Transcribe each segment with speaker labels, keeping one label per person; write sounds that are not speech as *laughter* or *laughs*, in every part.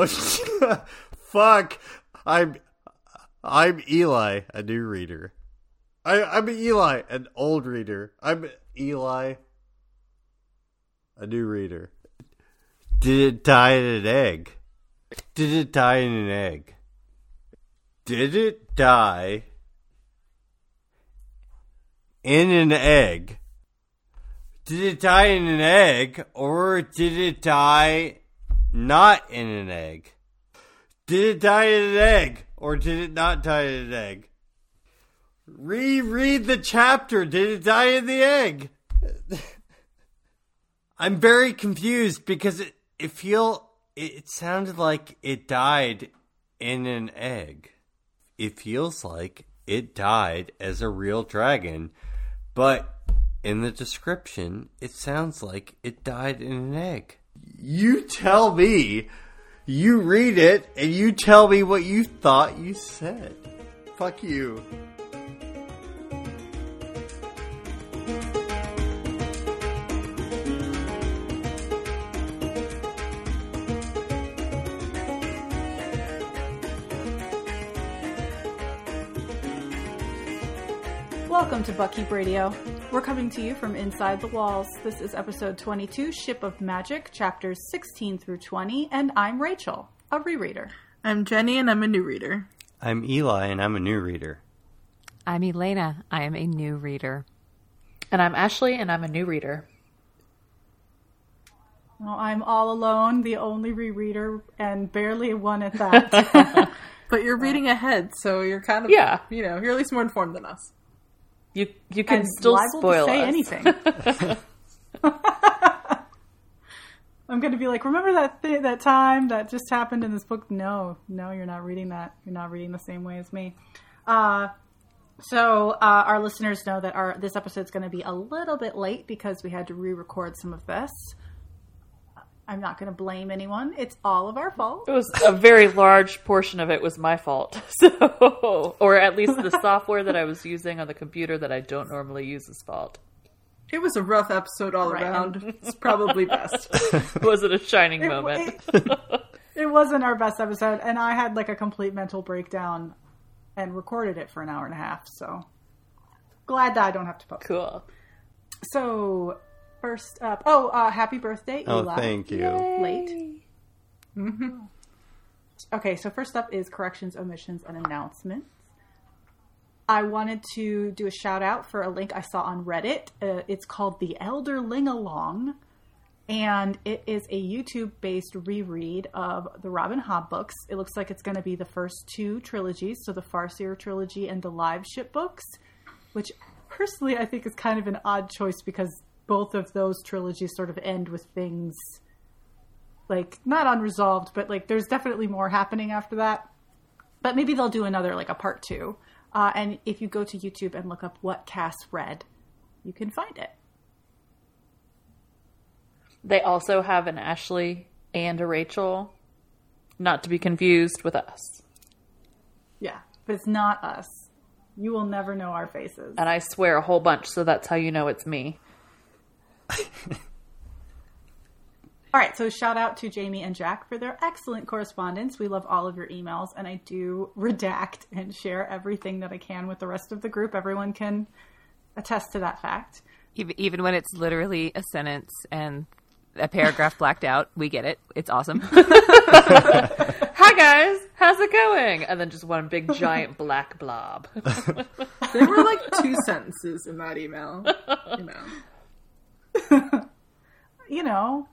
Speaker 1: Oh, *laughs* fuck! I'm I'm Eli, a new reader. I, I'm Eli, an old reader. I'm Eli, a new reader. Did it die in an egg? Did it die in an egg? Did it die in an egg? Did it die in an egg, or did it die not in an egg? Did it die in an egg, or did it not die in an egg? Reread the chapter. Did it die in the egg? *laughs* I'm very confused because it it feel it sounded like it died in an egg. It feels like it died as a real dragon, but in the description, it sounds like it died in an egg. You tell me. You read it and you tell me what you thought you said. Fuck you.
Speaker 2: Welcome to Buckkeep Radio. We're coming to you from inside the walls. This is episode 22, Ship of Magic, chapters 16 through 20, and I'm Rachel, a rereader.
Speaker 3: I'm Jenny, and I'm a new reader.
Speaker 1: I'm Eli and I'm a new reader.
Speaker 4: I'm Elena. I am a new reader.
Speaker 5: And I'm Ashley, and I'm a new reader.
Speaker 2: Well, I'm all alone, the only rereader, and barely one at that. *laughs*
Speaker 3: But you're reading ahead, so you're kind of
Speaker 5: Yeah.
Speaker 3: you know, you're at least more informed than us.
Speaker 5: You you can still spoil
Speaker 2: to say
Speaker 5: us.
Speaker 2: anything. *laughs* *laughs* I'm going to be like, remember that th- that time that just happened in this book? No, no, you're not reading that. You're not reading the same way as me. Uh, so uh, our listeners know that our this episode's going to be a little bit late because we had to re-record some of this. I'm not going to blame anyone. It's all of our fault.
Speaker 5: It was a very large portion of it was my fault. *laughs* So, or at least the *laughs* software that I was using on the computer that I don't normally use is fault.
Speaker 3: It was a rough episode all
Speaker 2: Right.
Speaker 3: around. It's probably best. *laughs*
Speaker 5: Was it a shining
Speaker 2: It-
Speaker 5: moment?
Speaker 2: It, it wasn't our best episode, and I had like a complete mental breakdown and recorded it for an hour and a half. So glad that I don't have to post.
Speaker 5: cool.
Speaker 2: So first up, oh, uh, happy birthday,
Speaker 1: Oh,
Speaker 2: Eli.
Speaker 1: thank you.
Speaker 2: Late. Okay, so first up is corrections, omissions, and announcements. I wanted to do a shout out for a link I saw on Reddit. Uh, it's called The Elder Ling Along, and it is a YouTube based reread of the Robin Hobb books. It looks like it's going to be the first two trilogies, so the Farseer trilogy and the Live Ship books, which personally I think is kind of an odd choice because both of those trilogies sort of end with things like not unresolved, but like there's definitely more happening after that. But maybe they'll do another like a part two. Uh, and if you go to YouTube and look up what Cass read, you can find it.
Speaker 5: They also have an Ashley and a Rachel, not to be confused with us.
Speaker 2: Yeah, but it's not us. You will never know our faces.
Speaker 5: And I swear a whole bunch, so that's how you know it's me. *laughs*
Speaker 2: All right, so shout out to Jamie and Jack for their excellent correspondence. We love all of your emails, and I do redact and share everything that I can with the rest of the group. Everyone can attest to that fact.
Speaker 4: Even, even when it's literally a sentence and a paragraph *laughs* blacked out, we get it. It's awesome. *laughs*
Speaker 5: Hi guys, how's it going? And then just one big giant black blob.
Speaker 3: There were like two sentences in that email. You know. *laughs*
Speaker 2: you know,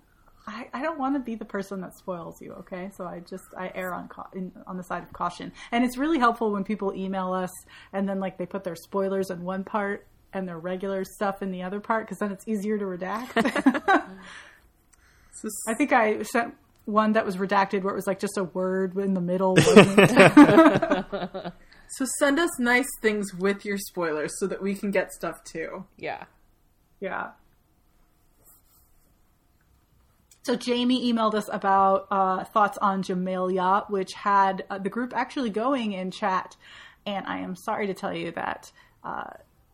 Speaker 2: I, I don't want to be the person that spoils you. Okay, so I just I err on cau- in, on the side of caution, and it's really helpful when people email us and then like they put their spoilers in one part and their regular stuff in the other part because then it's easier to redact. *laughs*
Speaker 3: So,
Speaker 2: I think I sent one that was redacted where it was like just a word in the middle. *laughs*
Speaker 3: So send us nice things with your spoilers so that we can get stuff too.
Speaker 5: Yeah.
Speaker 2: Yeah. So Jamie emailed us about uh, thoughts on Jamaillia, which had uh, the group actually going in chat, and I am sorry to tell you that uh,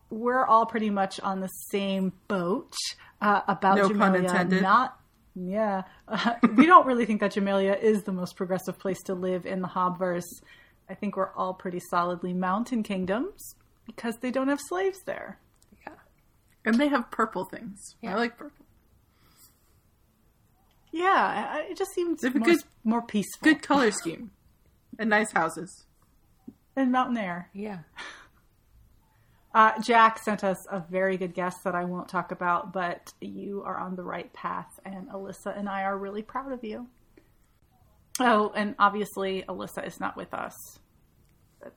Speaker 2: we're all pretty much on the same boat uh, about
Speaker 3: No pun
Speaker 2: Jamaillia
Speaker 3: intended.
Speaker 2: not Yeah. Uh, *laughs* we don't really think that Jamaillia is the most progressive place to live in the Hobverse. I think we're all pretty solidly mountain kingdoms because they don't have slaves there.
Speaker 5: Yeah.
Speaker 3: And they have purple things.
Speaker 5: Yeah.
Speaker 3: I like purple.
Speaker 2: Yeah, I- I- it just seems
Speaker 3: They have a
Speaker 2: more,
Speaker 3: good-
Speaker 2: more peaceful.
Speaker 3: Good color scheme. And nice houses.
Speaker 2: And mountain air.
Speaker 5: Yeah. *laughs*
Speaker 2: Uh, Jack sent us a very good guess that I won't talk about, but you are on the right path, and Alyssa and I are really proud of you. Oh, and obviously, Alyssa is not with us, but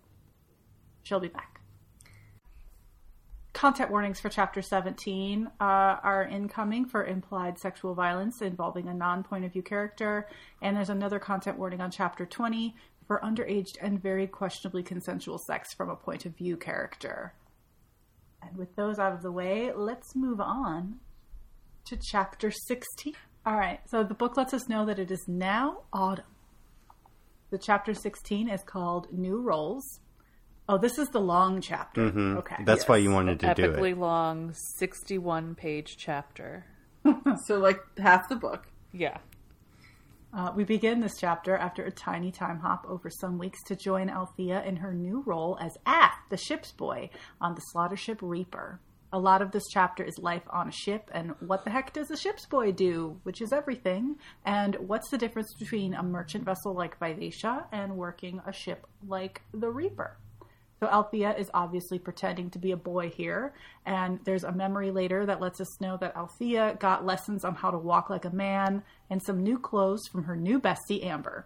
Speaker 2: she'll be back. Content warnings for Chapter 17 uh, are incoming for implied sexual violence involving a non point of view character, and there's another content warning on Chapter 20 for underage and very questionably consensual sex from a point of view character. And with those out of the way, let's move on to chapter 16. All right, so the book lets us know that it is now autumn. The chapter 16 is called New Roles. Oh, this is the long chapter. Okay.
Speaker 1: That's why you wanted to do it.
Speaker 5: Epically
Speaker 1: it.
Speaker 5: long, 61 page chapter. *laughs*
Speaker 3: So like half the book.
Speaker 5: Yeah.
Speaker 2: Uh, we begin this chapter after a tiny time hop over some weeks to join Althea in her new role as Ath, the ship's boy, on the slaughter ship Reaper. A lot of this chapter is life on a ship and what the heck does a ship's boy do, which is everything, and what's the difference between a merchant vessel like Vivacia and working a ship like the Reaper. So Althea is obviously pretending to be a boy here, and there's a memory later that lets us know that Althea got lessons on how to walk like a man and some new clothes from her new bestie Amber.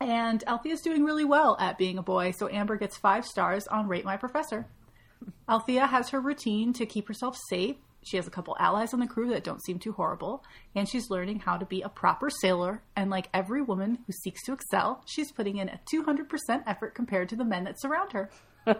Speaker 2: And Althea's doing really well at being a boy, so Amber gets five stars on Rate My Professor. *laughs* Althea has her routine to keep herself safe. She has a couple allies on the crew that don't seem too horrible, and she's learning how to be a proper sailor. And like every woman who seeks to excel, she's putting in a 200% effort compared to the men that surround her. *laughs*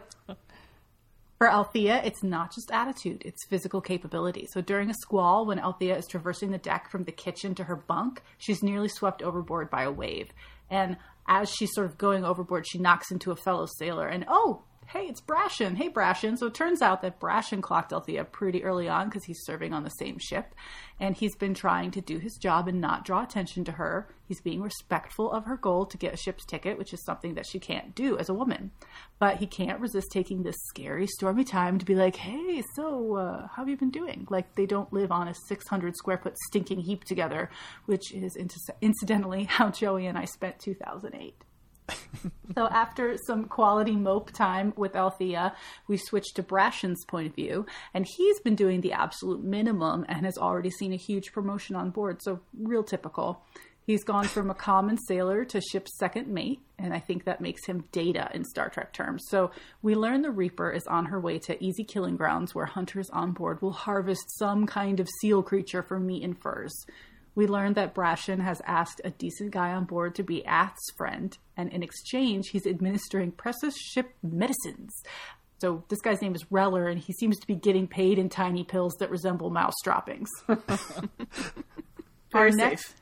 Speaker 2: For Althea, it's not just attitude, it's physical capability. So during a squall, when Althea is traversing the deck from the kitchen to her bunk, she's nearly swept overboard by a wave. And as she's sort of going overboard, she knocks into a fellow sailor, and oh, hey, it's Brashen. Hey, Brashen. So it turns out that Brashen clocked Althea pretty early on because he's serving on the same ship. And he's been trying to do his job and not draw attention to her. He's being respectful of her goal to get a ship's ticket, which is something that she can't do as a woman. But he can't resist taking this scary, stormy time to be like, hey, so uh, how have you been doing? Like they don't live on a 600 square foot stinking heap together, which is inc- incidentally how Joey and I spent 2008. So after some quality mope time with Althea, we switch to Brashen's point of view, and he's been doing the absolute minimum and has already seen a huge promotion on board. So real typical. He's gone from a common sailor to ship's second mate, and I think that makes him data in Star Trek terms. So we learn the Reaper is on her way to easy killing grounds where hunters on board will harvest some kind of seal creature for meat and furs. We learned that Brashen has asked a decent guy on board to be Ath's friend, and in exchange, he's administering precious ship medicines. So this guy's name is Reller, and he seems to be getting paid in tiny pills that resemble mouse droppings. *laughs*
Speaker 3: Very
Speaker 2: Our
Speaker 3: safe.
Speaker 2: next-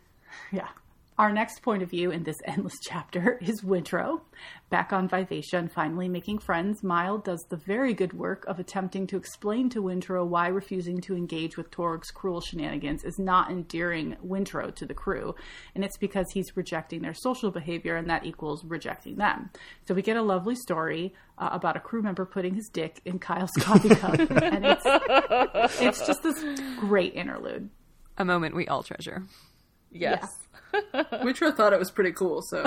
Speaker 2: yeah. Our next point of view in this *laughs* endless chapter is Wintrow. Back on Vivacia and finally making friends, Mild does the very good work of attempting to explain to Wintrow why refusing to engage with Torg's cruel shenanigans is not endearing Wintrow to the crew. And it's because he's rejecting their social behavior, and that equals rejecting them. So we get a lovely story uh, about a crew member putting his dick in Kyle's coffee cup. *laughs* and it's, it's just this great interlude.
Speaker 4: A moment we all treasure.
Speaker 5: Yes.
Speaker 3: Wintrow thought it was pretty cool, so *laughs* *laughs*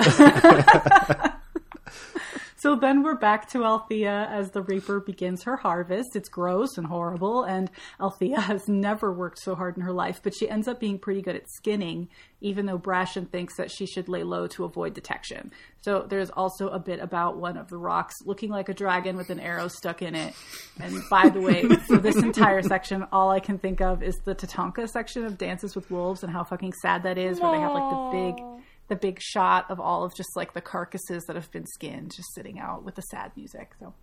Speaker 2: So then we're back to Althea as the Reaper begins her harvest. It's gross and horrible, and Althea *laughs* has never worked so hard in her life, but she ends up being pretty good at skinning, even though Brashen thinks that she should lay low to avoid detection. So there's also a bit about one of the rocks looking like a dragon with an arrow stuck in it. And by the way, *laughs* for this entire section, all I can think of is the Tatanka section of Dances with Wolves and how fucking sad that is, where they have like the big the big shot of all of just like the carcasses that have been skinned just sitting out with the sad music. So,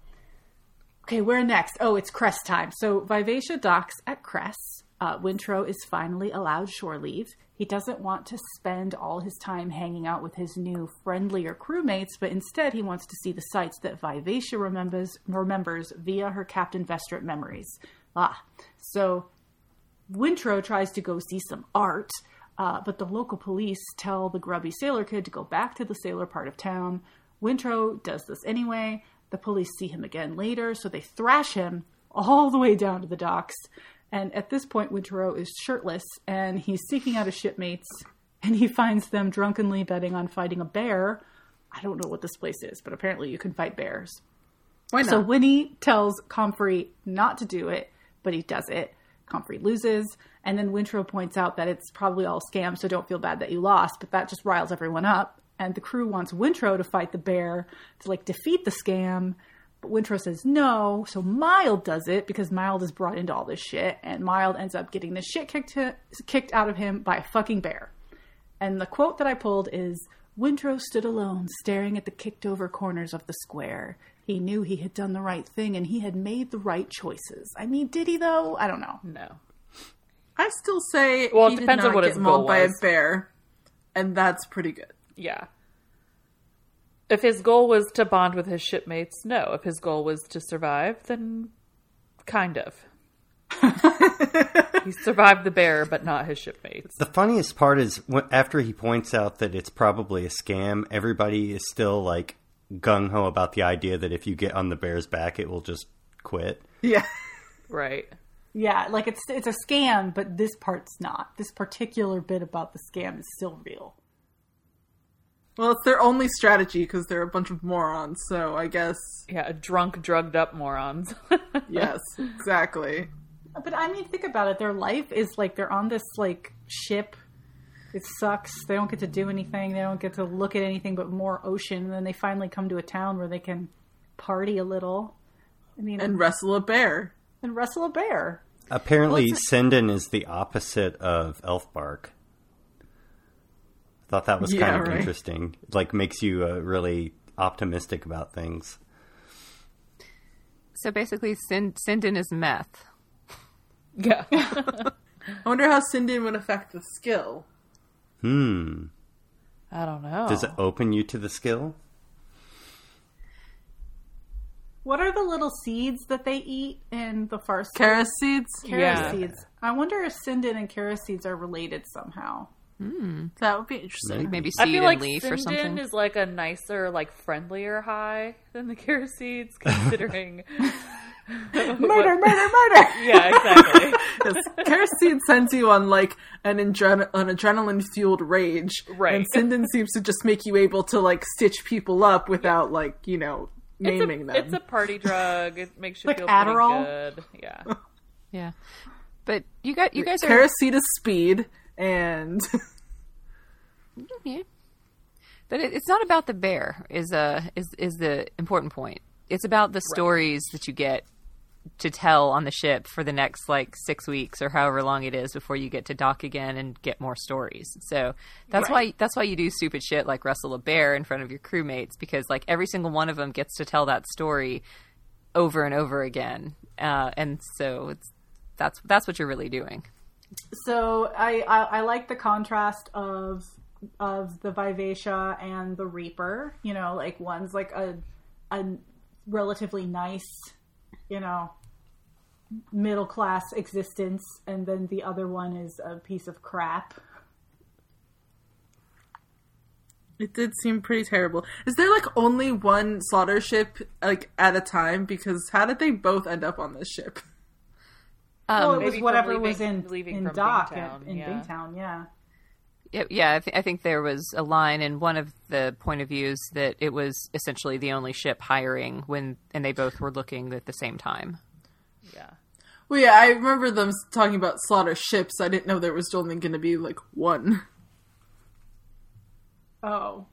Speaker 2: okay, where next? Oh, it's Cress time. So, Vivacia docks at Cress. Uh, Wintrow is finally allowed shore leave. He doesn't want to spend all his time hanging out with his new, friendlier crewmates, but instead he wants to see the sights that Vivacia remembers, remembers via her Captain Vestrit memories. Ah, so Wintrow tries to go see some art, Uh, but the local police tell the grubby sailor kid to go back to the sailor part of town. Wintrow does this anyway. The police see him again later, so they thrash him all the way down to the docks. And at this point, Wintrow is shirtless and he's seeking out his shipmates and he finds them drunkenly betting on fighting a bear. I don't know what this place is, but apparently you can fight bears.
Speaker 3: Why not?
Speaker 2: So Winnie tells Comfrey not to do it, but he does it. Comfrey loses, and then Wintrow points out that it's probably all scam, so don't feel bad that you lost, but that just riles everyone up. And the crew wants Wintrow to fight the bear to like defeat the scam, but Wintrow says no, so Mild does it because Mild is brought into all this shit, and Mild ends up getting the shit kicked to, kicked out of him by a fucking bear. And the quote that I pulled is Wintrow stood alone, staring at the kicked over corners of the square. He knew he had done the right thing and he had made the right choices. I mean, did he though? I don't know.
Speaker 5: No.
Speaker 3: I still say
Speaker 5: Well, it
Speaker 3: he did
Speaker 5: depends on what
Speaker 3: get
Speaker 5: his
Speaker 3: mauled
Speaker 5: goal
Speaker 3: by a
Speaker 5: was.
Speaker 3: bear, and that's pretty good.
Speaker 5: Yeah. If his goal was to bond with his shipmates, no. If his goal was to survive, then kind of. he survived the bear, but not his shipmates.
Speaker 1: The funniest part is when, after he points out that it's probably a scam, everybody is still like gung ho about the idea that if you get on the bear's back, it will just quit.
Speaker 3: Yeah.
Speaker 5: Right.
Speaker 2: Yeah, like it's it's a scam, but this part's not. This particular bit about the scam is still real.
Speaker 3: Well, it's their only strategy because they're a bunch of morons. So I guess
Speaker 5: Yeah, drunk, drugged up morons. *laughs*
Speaker 3: yes, exactly.
Speaker 2: But I mean, think about it. Their life is like they're on this like ship. It sucks. They don't get to do anything. They don't get to look at anything but more ocean. And then they finally come to a town where they can party a little. I mean,
Speaker 3: And
Speaker 2: and,
Speaker 3: wrestle a bear.
Speaker 2: And wrestle a bear.
Speaker 1: Apparently, Cindin is the opposite of Elfbark. I thought that was kind of
Speaker 3: right.
Speaker 1: interesting. Like, makes you uh, really optimistic about things.
Speaker 4: So basically, Sin- Cindin is meth.
Speaker 5: yeah. *laughs*
Speaker 3: I wonder how Cindin would affect the skill.
Speaker 1: Hmm.
Speaker 5: I don't know.
Speaker 1: Does it open you to the skill?
Speaker 2: What are the little seeds that they eat in the farce?
Speaker 3: Carris seeds?
Speaker 2: Kara
Speaker 5: Yeah.
Speaker 2: seeds. I wonder if Cindin and Kara seeds are related somehow. Hmm.
Speaker 3: That would be interesting.
Speaker 4: Maybe
Speaker 5: I
Speaker 4: seed
Speaker 5: feel
Speaker 4: and
Speaker 5: like
Speaker 4: leaf or
Speaker 5: Cindin
Speaker 4: something.
Speaker 5: is like a nicer, like friendlier high than the Kara seeds, considering. *laughs* *laughs*
Speaker 2: Murder, murder, murder! *laughs*
Speaker 5: yeah, exactly.
Speaker 3: Yes. Carris seed sends you on like an, adren- an adrenaline fueled rage.
Speaker 5: Right.
Speaker 3: And Sinden seems to just make you able to like stitch people up without like, you know,
Speaker 5: It's
Speaker 3: naming
Speaker 5: a,
Speaker 3: them.
Speaker 5: it's a party drug. It makes you
Speaker 2: Like
Speaker 5: feel
Speaker 2: Adderall?
Speaker 5: good. Yeah.
Speaker 4: yeah, but you got you guys are
Speaker 3: Carris seed is speed and *laughs*
Speaker 4: Yeah. But it, it's not about the bear. Is uh is is the important point. It's about the stories that you get to tell on the ship for the next like six weeks or however long it is before you get to dock again and get more stories. So that's why that's why you do stupid shit like wrestle a bear in front of your crewmates because like every single one of them gets to tell that story over and over again. Uh, and so it's that's that's what you're really doing.
Speaker 2: So I, I I like the contrast of of the Vivacia and the Reaper. You know, like one's like a a relatively nice, you know, middle class existence, and then the other one is a piece of crap.
Speaker 3: it did seem pretty terrible. Is there like only one slaughter ship like at a time? Because how did they both end up on this ship? *laughs*
Speaker 2: well, um,
Speaker 5: it
Speaker 2: was whatever
Speaker 5: leaving-
Speaker 2: was in
Speaker 5: leaving
Speaker 2: in
Speaker 5: from
Speaker 2: dock
Speaker 5: Bingtown,
Speaker 2: at, in
Speaker 5: yeah.
Speaker 2: Bingtown. Yeah.
Speaker 4: Yeah, yeah I, th- I think there was a line in one of the point of views that it was essentially the only ship hiring when, and they both were looking at the same time.
Speaker 5: Yeah.
Speaker 3: Well, yeah, I remember them talking about slaughter ships. I didn't know there was only going to be like one.
Speaker 2: Oh.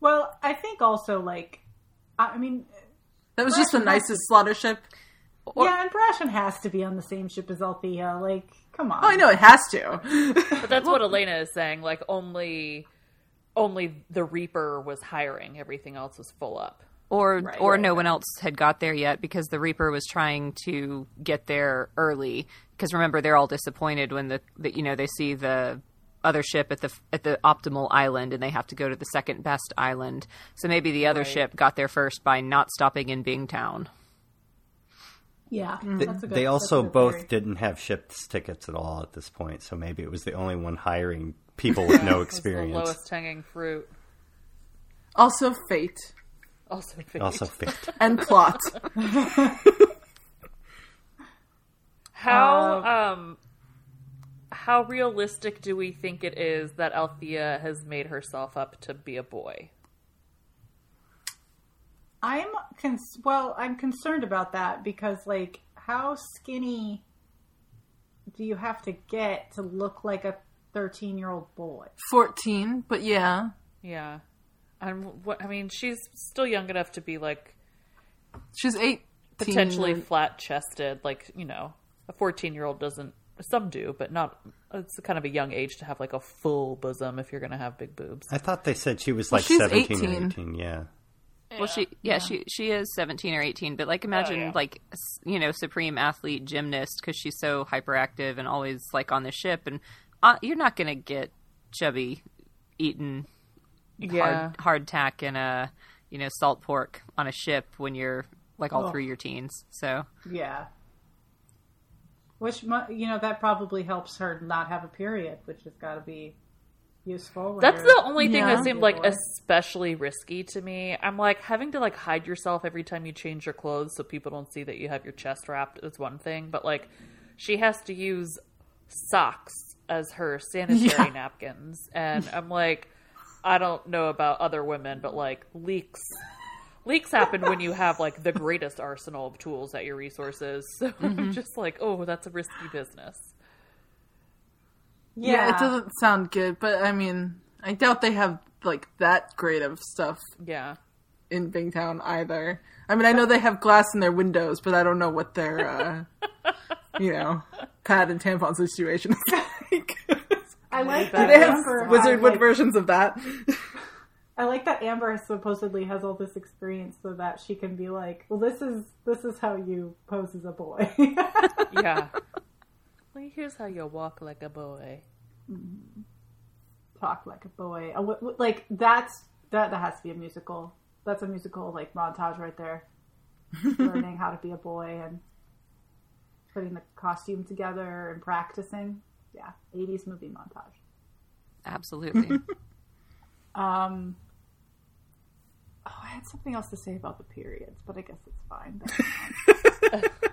Speaker 2: Well, I think also like, I I mean,
Speaker 3: That was just the nicest slaughter ship.
Speaker 2: Yeah, and Brashen has to be on the same ship as Althea. Like, come on.
Speaker 3: Oh, I know it has to.
Speaker 5: But that's what *laughs* Elena is saying. Like only, only the Reaper was hiring. Everything else was full up.
Speaker 4: Or,
Speaker 2: Right,
Speaker 4: or
Speaker 2: right,
Speaker 4: no one else had got there yet because the Reaper was trying to get there early. Because remember, they're all disappointed when the, the you know they see the other ship at the at the optimal island and they have to go to the second best island. So maybe the other
Speaker 5: Right.
Speaker 4: ship got there first by not stopping in Bingtown.
Speaker 2: Yeah,
Speaker 1: They,
Speaker 2: that's a good-
Speaker 1: they
Speaker 2: that's
Speaker 1: also
Speaker 2: a good
Speaker 1: both
Speaker 2: theory.
Speaker 1: didn't have ships tickets at all at this point, so maybe it was the only one hiring people *laughs* with no
Speaker 5: It's the
Speaker 1: experience.
Speaker 5: lowest hanging fruit.
Speaker 3: Also, fate
Speaker 5: Also, fate.
Speaker 1: Also, fate. *laughs*
Speaker 3: and plot. *laughs*
Speaker 5: How um how realistic do we think it is that Althea has made herself up to be a boy?
Speaker 2: I'm cons- well. I'm concerned about that because, like, how skinny do you have to get to look like a 13 year old boy?
Speaker 3: 14, but yeah.
Speaker 5: Yeah. And what I mean, she's still young enough to be like
Speaker 3: She's 18.
Speaker 5: potentially flat chested, like, you know, a 14 year old doesn't some do, but not it's kind of a young age to have like a full bosom if you're going to have big boobs.
Speaker 1: I thought they said she was like
Speaker 3: she's
Speaker 1: 17 or
Speaker 3: 18.
Speaker 1: 18. Yeah.
Speaker 4: Well, she yeah, she she is seventeen or eighteen, but like imagine
Speaker 5: yeah.
Speaker 4: like you know supreme athlete gymnast because she's so hyperactive and always like on the ship, and uh, you're not gonna get chubby eating
Speaker 5: Yeah.
Speaker 4: hard hardtack and a you know salt pork on a ship when you're like all
Speaker 2: Oh.
Speaker 4: through your teens. So
Speaker 2: Yeah. Which, you know, that probably helps her not have a period, which has got to be useful.
Speaker 5: That's the only thing
Speaker 3: Yeah.
Speaker 5: that seemed like especially risky to me. I'm like having to like hide yourself every time you change your clothes so people don't see that you have your chest wrapped is one thing, but like she has to use socks as her sanitary *laughs*
Speaker 3: Yeah.
Speaker 5: napkins and I'm like I don't know about other women, but like leaks leaks happen when you have like the greatest arsenal of tools at your resources. *laughs* So I'm mm-hmm. just like, oh, that's a risky business.
Speaker 3: Yeah. it doesn't sound good, but I mean, I doubt they have like that great of stuff
Speaker 5: Yeah.
Speaker 3: in Bingtown either. I mean, I know they have glass in their windows, but I don't know what their, uh, *laughs* you know, pad and tampon situation is like.
Speaker 2: I like that.
Speaker 3: Do they have
Speaker 2: Amber had,
Speaker 3: Wizardwood
Speaker 2: like-
Speaker 3: versions of that?
Speaker 2: I like that Amber supposedly has all this experience so that she can be like, well, this is this is how you pose as a boy. *laughs*
Speaker 5: Yeah. Well, here's how you walk like a boy.
Speaker 2: Talk like a boy. Like that's that that has to be a musical. That's a musical like montage right there. *laughs* Learning how to be a boy and putting the costume together and practicing. Yeah, 80s movie montage.
Speaker 4: absolutely. *laughs*
Speaker 2: Um, oh, I had something else to say about the periods, but I guess it's fine. *laughs*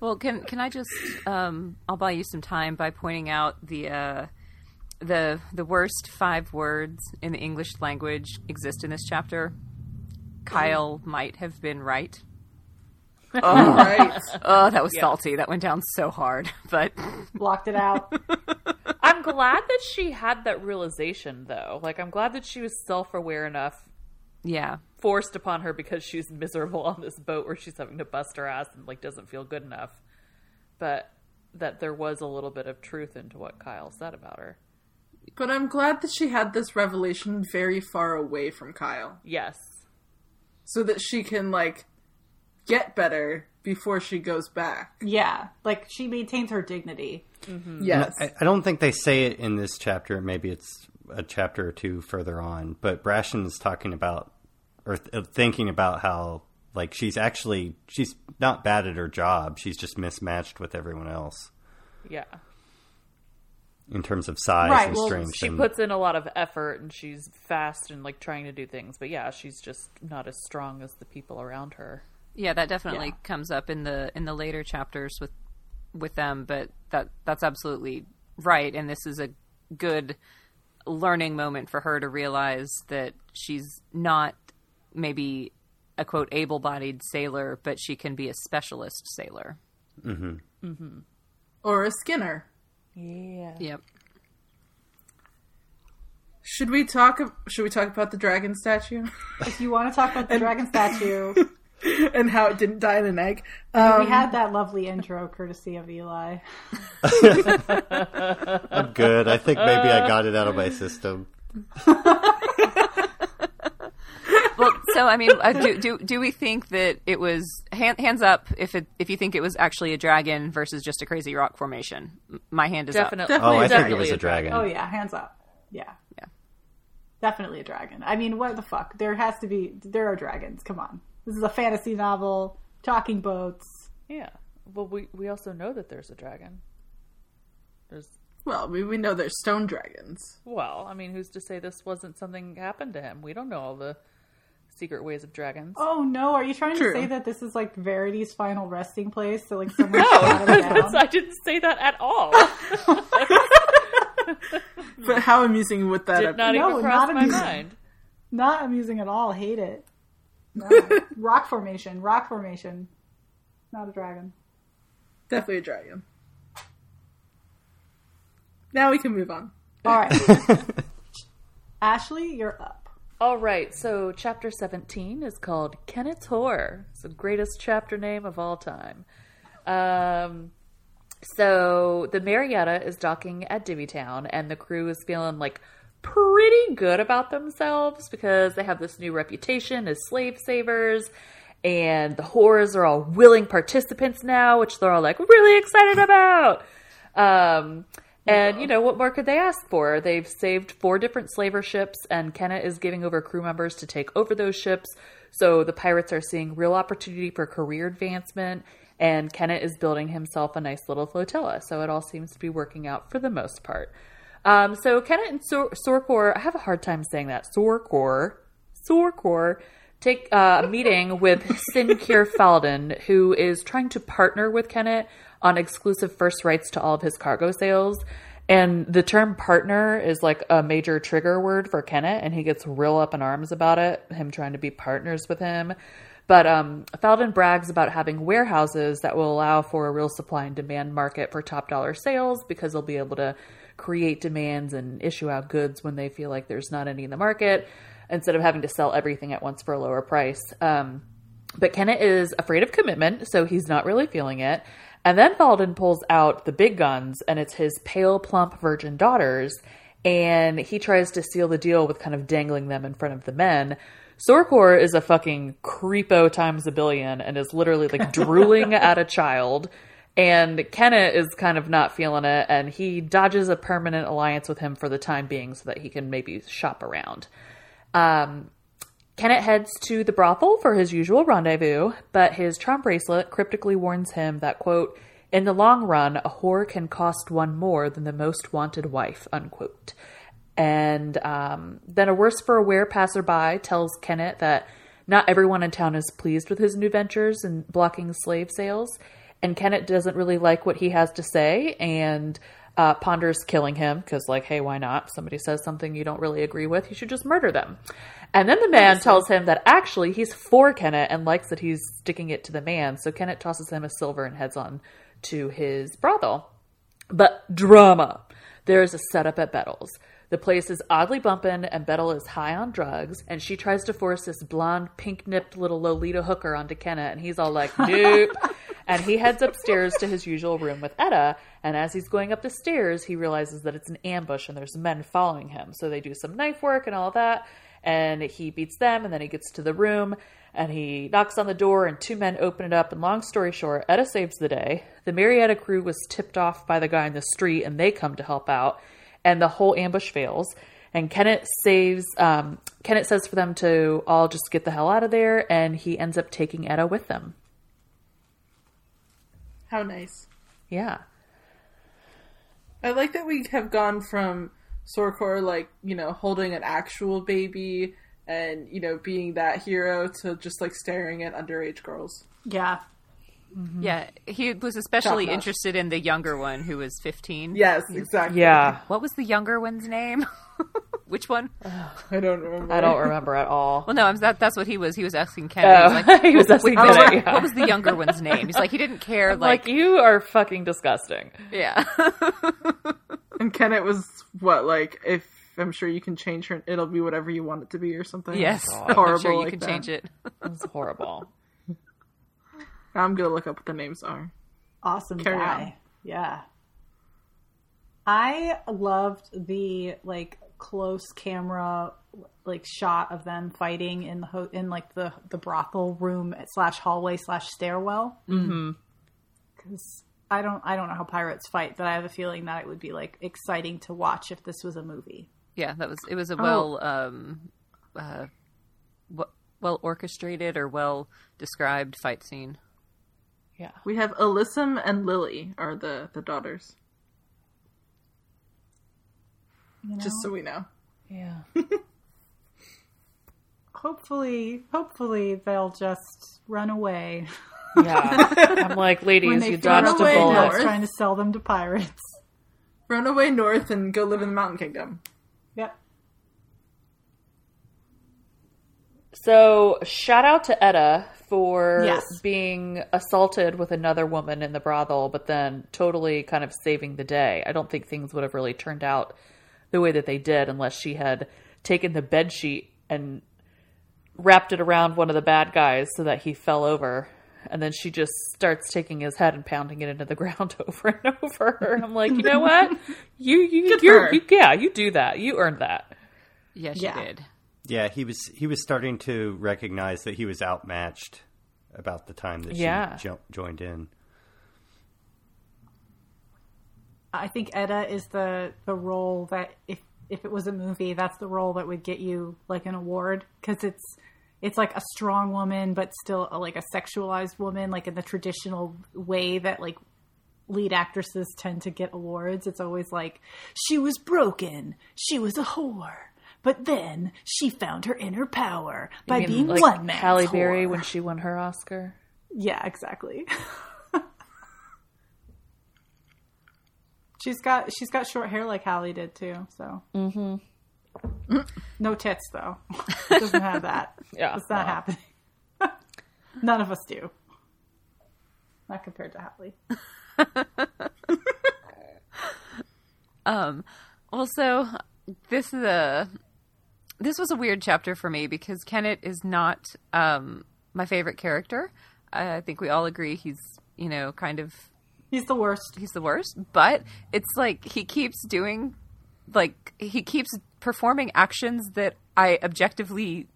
Speaker 4: Well, can can I just um, I'll buy you some time by pointing out the uh, the the worst five words in the English language exist in this chapter. Kyle might have been right.
Speaker 3: All *laughs* right.
Speaker 4: Oh, that was salty. That went down so hard. *laughs* But
Speaker 2: Blocked it out. *laughs*
Speaker 5: I'm glad that she had that realization, though. Like, I'm glad that she was self aware enough,
Speaker 4: yeah,
Speaker 5: forced upon her because she's miserable on this boat where she's having to bust her ass and, like, doesn't feel good enough. But that there was a little bit of truth into what Kyle said about her.
Speaker 3: But I'm glad that she had this revelation very far away from Kyle.
Speaker 5: Yes.
Speaker 3: So that she can, like, get better before she goes back.
Speaker 2: Yeah, like she maintains her dignity. Mm-hmm.
Speaker 3: Yes.
Speaker 1: I, I don't think they say it in this chapter. Maybe it's a chapter or two further on. But Brashen is talking about or th- uh, thinking about how like she's actually she's not bad at her job. She's just mismatched with everyone else
Speaker 5: Yeah.
Speaker 1: in terms of size
Speaker 2: Right,
Speaker 1: and
Speaker 2: well,
Speaker 1: strength.
Speaker 5: She
Speaker 1: and,
Speaker 5: puts in a lot of effort and she's fast and, like, trying to do things. But yeah, she's just not as strong as the people around her.
Speaker 4: yeah, that definitely
Speaker 2: Yeah.
Speaker 4: comes up in the in the later chapters with with them. But that that's absolutely right, and this is a good learning moment for her to realize that she's not maybe a quote able-bodied sailor, but she can be a specialist sailor. Mm-hmm. Mm-hmm.
Speaker 3: Or a Skinner.
Speaker 5: Yeah.
Speaker 4: Yep.
Speaker 3: Should we talk? Should we talk about the dragon statue
Speaker 2: If you want to talk about the dragon statue, *laughs*
Speaker 3: and how it didn't die in an egg?
Speaker 2: we
Speaker 3: Um,
Speaker 2: had that lovely intro courtesy of Eli. *laughs*
Speaker 1: I'm good. I think maybe I got it out of my system. *laughs*
Speaker 4: Well, so I mean, uh, do, do do we think that it was hand, hands up if it if you think it was actually a dragon versus just a crazy rock formation? My hand is
Speaker 5: Definitely.
Speaker 4: up.
Speaker 1: Oh, I think it was a dragon.
Speaker 2: Oh yeah, hands up. Yeah.
Speaker 4: Yeah.
Speaker 2: Definitely a dragon. I mean, what the fuck? There has to be there are dragons. Come on. This is a fantasy novel, talking boats.
Speaker 5: Yeah. Well, we we also know that there's a dragon. There's
Speaker 3: Well, we, we know there's stone dragons.
Speaker 5: well, I mean, who's to say this wasn't something happened to him? We don't know all the secret ways of dragons.
Speaker 2: Oh no, are you trying
Speaker 3: True.
Speaker 2: to say that this is like Verity's final resting place? So like someone
Speaker 5: No,
Speaker 2: shot *laughs* him down?
Speaker 5: I didn't say that at all. *laughs*
Speaker 3: But how amusing would that
Speaker 5: Did
Speaker 3: have
Speaker 5: not
Speaker 2: No,
Speaker 5: even cross
Speaker 2: not
Speaker 5: my
Speaker 2: amusing.
Speaker 5: mind.
Speaker 2: Not amusing at all. Hate it. No. *laughs* rock formation. Rock formation. Not a dragon.
Speaker 3: Definitely a dragon. Now we can move on.
Speaker 2: All right. *laughs* Ashley, you're up.
Speaker 5: All right, so chapter 17 is called Kennit's Horror. It's the greatest chapter name of all time. Um, so the Marietta is docking at Divvytown, and the crew is feeling like pretty good about themselves because they have this new reputation as slave savers, and the whores are all willing participants now, which they're all like really excited about. Um, and you know what more could they ask for? They've saved four different slaver ships, and Kenna is giving over crew members to take over those ships. So the pirates are seeing real opportunity for career advancement, and Kenna is building himself a nice little flotilla. So it all seems to be working out for the most part. Um, so Kenna and Sor- Sorcor, I have a hard time saying that. Sorcor, Sorcor, take uh, a meeting with Sincure *laughs* Faldin, who is trying to partner with Kennit on exclusive first rights to all of his cargo sales. And the term partner is like a major trigger word for Kennit, and he gets real up in arms about it, him trying to be partners with him. But um, Faldin brags about having warehouses that will allow for a real supply and demand market for top dollar sales because they'll be able to create demands and issue out goods when they feel like there's not any in the market instead of having to sell everything at once for a lower price. Um, but Kennit is afraid of commitment, so he's not really feeling it. And then Faldin pulls out the big guns, and it's his pale, plump virgin daughters, and he tries to seal the deal with kind of dangling them in front of the men. Sorcor is a fucking creepo times a billion and is literally like drooling *laughs* at a child. And Kennit is kind of not feeling it, and he dodges a permanent alliance with him for the time being so that he can maybe shop around. Um, Kennit heads to the brothel for his usual rendezvous, but his charm bracelet cryptically warns him that, quote, in the long run, a whore can cost one more than the most wanted wife, unquote. And um, then a worse for a wear passerby tells Kennit that not everyone in town is pleased with his new ventures in blocking slave sales. And Kennit doesn't really like what he has to say and uh, ponders killing him because, like, hey, why not? Somebody says something you don't really agree with, you should just murder them. And then the man tells him that actually he's for Kennit and likes that he's sticking it to the man. So Kennit tosses him a silver and heads on to his brothel. But drama. There is a setup at Bettel's. The place is oddly bumpin', and Bettel is high on drugs, and she tries to force this blonde, pink nipped little Lolita hooker onto Kennit, and he's all like, nope. *laughs* and he heads upstairs to his usual room with Etta, and as he's going up the stairs, he realizes that it's an ambush and there's men following him. So they do some knife work and all that, and he beats them, and then he gets to the room, and he knocks on the door, and two men open it up. And long story short, Etta saves the day. The Marietta crew was tipped off by the guy in the street, and they come to help out, and the whole ambush fails. And Kennit saves. Um, Kennit says for them to all just get the hell out of there, and he ends up taking Etta with them.
Speaker 3: How nice.
Speaker 5: Yeah,
Speaker 3: I like that we have gone from Sorcor, like, you know, holding an actual baby and, you know, being that hero to just, like, staring at underage girls.
Speaker 2: Yeah. Mm-hmm.
Speaker 4: Yeah, he was especially interested in the younger one who was 15.
Speaker 3: Yes, exactly.
Speaker 5: yeah.
Speaker 4: What was the younger one's name? *laughs* Which one? *sighs*
Speaker 3: I don't remember.
Speaker 5: I don't remember at all.
Speaker 4: Well, no, I'm, that, that's what he was. He was asking Ken. He was
Speaker 5: Oh,
Speaker 4: like, *laughs*
Speaker 5: he was asking
Speaker 4: what,
Speaker 5: Ken,
Speaker 4: what-
Speaker 5: yeah.
Speaker 4: what was the younger one's name? He's like, he didn't care.
Speaker 5: Like,
Speaker 4: Like,
Speaker 5: you are fucking disgusting.
Speaker 4: yeah. *laughs*
Speaker 3: And Kennit was, what, like, if I'm sure you can change her, it'll be whatever you want it to be or something.
Speaker 4: yes.
Speaker 3: Oh horrible
Speaker 4: I'm sure you
Speaker 3: like
Speaker 4: can
Speaker 3: that.
Speaker 4: change it.
Speaker 5: It's horrible.
Speaker 3: I'm gonna look up what the names are.
Speaker 2: Awesome
Speaker 3: Carry
Speaker 2: guy.
Speaker 3: on.
Speaker 2: Yeah. I loved the like close camera like shot of them fighting in the ho- in like the the brothel room slash hallway slash stairwell. Mm-hmm. Because I don't I don't know how pirates fight, but I have a feeling that it would be like exciting to watch if this was a movie.
Speaker 4: Yeah, that was, it was a
Speaker 3: Oh.
Speaker 4: well, um, uh, well orchestrated or well described fight scene.
Speaker 5: Yeah.
Speaker 3: We have Alyssum and Lily are the the daughters.
Speaker 2: You know?
Speaker 3: Just so we know.
Speaker 5: Yeah. *laughs*
Speaker 2: hopefully, hopefully they'll just run away
Speaker 5: Yeah. *laughs* I'm like, ladies, you
Speaker 2: figure out
Speaker 5: dodged a
Speaker 3: away,
Speaker 5: bullet.
Speaker 3: North.
Speaker 2: it's trying to sell them to pirates.
Speaker 3: Run away north and go live in the Mountain Kingdom.
Speaker 2: Yep.
Speaker 5: So, shout out to Etta for
Speaker 2: Yes.
Speaker 5: being assaulted with another woman in the brothel, but then totally kind of saving the day. I don't think things would have really turned out the way that they did unless she had taken the bed sheet and wrapped it around one of the bad guys so that he fell over. And then she just starts taking his head and pounding it into the *laughs* ground over and over. I'm like, you know what? *laughs* You you you're,
Speaker 3: her.
Speaker 5: you yeah, you do that. You earned that.
Speaker 4: Yes,
Speaker 2: Yeah.
Speaker 4: she did.
Speaker 1: Yeah, he was he was starting to recognize that he was outmatched about the time that
Speaker 5: Yeah.
Speaker 1: she jo- joined in.
Speaker 2: I think Etta is the the role that if if it was a movie, that's the role that would get you like an award because it's it's like a strong woman, but still a, like a sexualized woman, like in the traditional way that like lead actresses tend to get awards. It's always like she was broken, she was a whore, but then she found her inner power by
Speaker 5: I mean,
Speaker 2: being
Speaker 5: like
Speaker 2: one man.
Speaker 5: Halle Berry when she won her Oscar.
Speaker 2: Yeah, exactly. *laughs* she's got she's got short hair like Halle did too. So mm-hmm. *clears throat* no tits though. Doesn't have that. *laughs*
Speaker 5: Yeah,
Speaker 2: it's not
Speaker 5: well.
Speaker 2: happening. *laughs* None of us do. Not compared to Halle.
Speaker 4: Also, this is a this was a weird chapter for me because Kennit is not um, my favorite character. I think we all agree he's you know kind of
Speaker 2: He's the worst.
Speaker 4: he's the worst. But it's like he keeps doing like he keeps performing actions that I objectively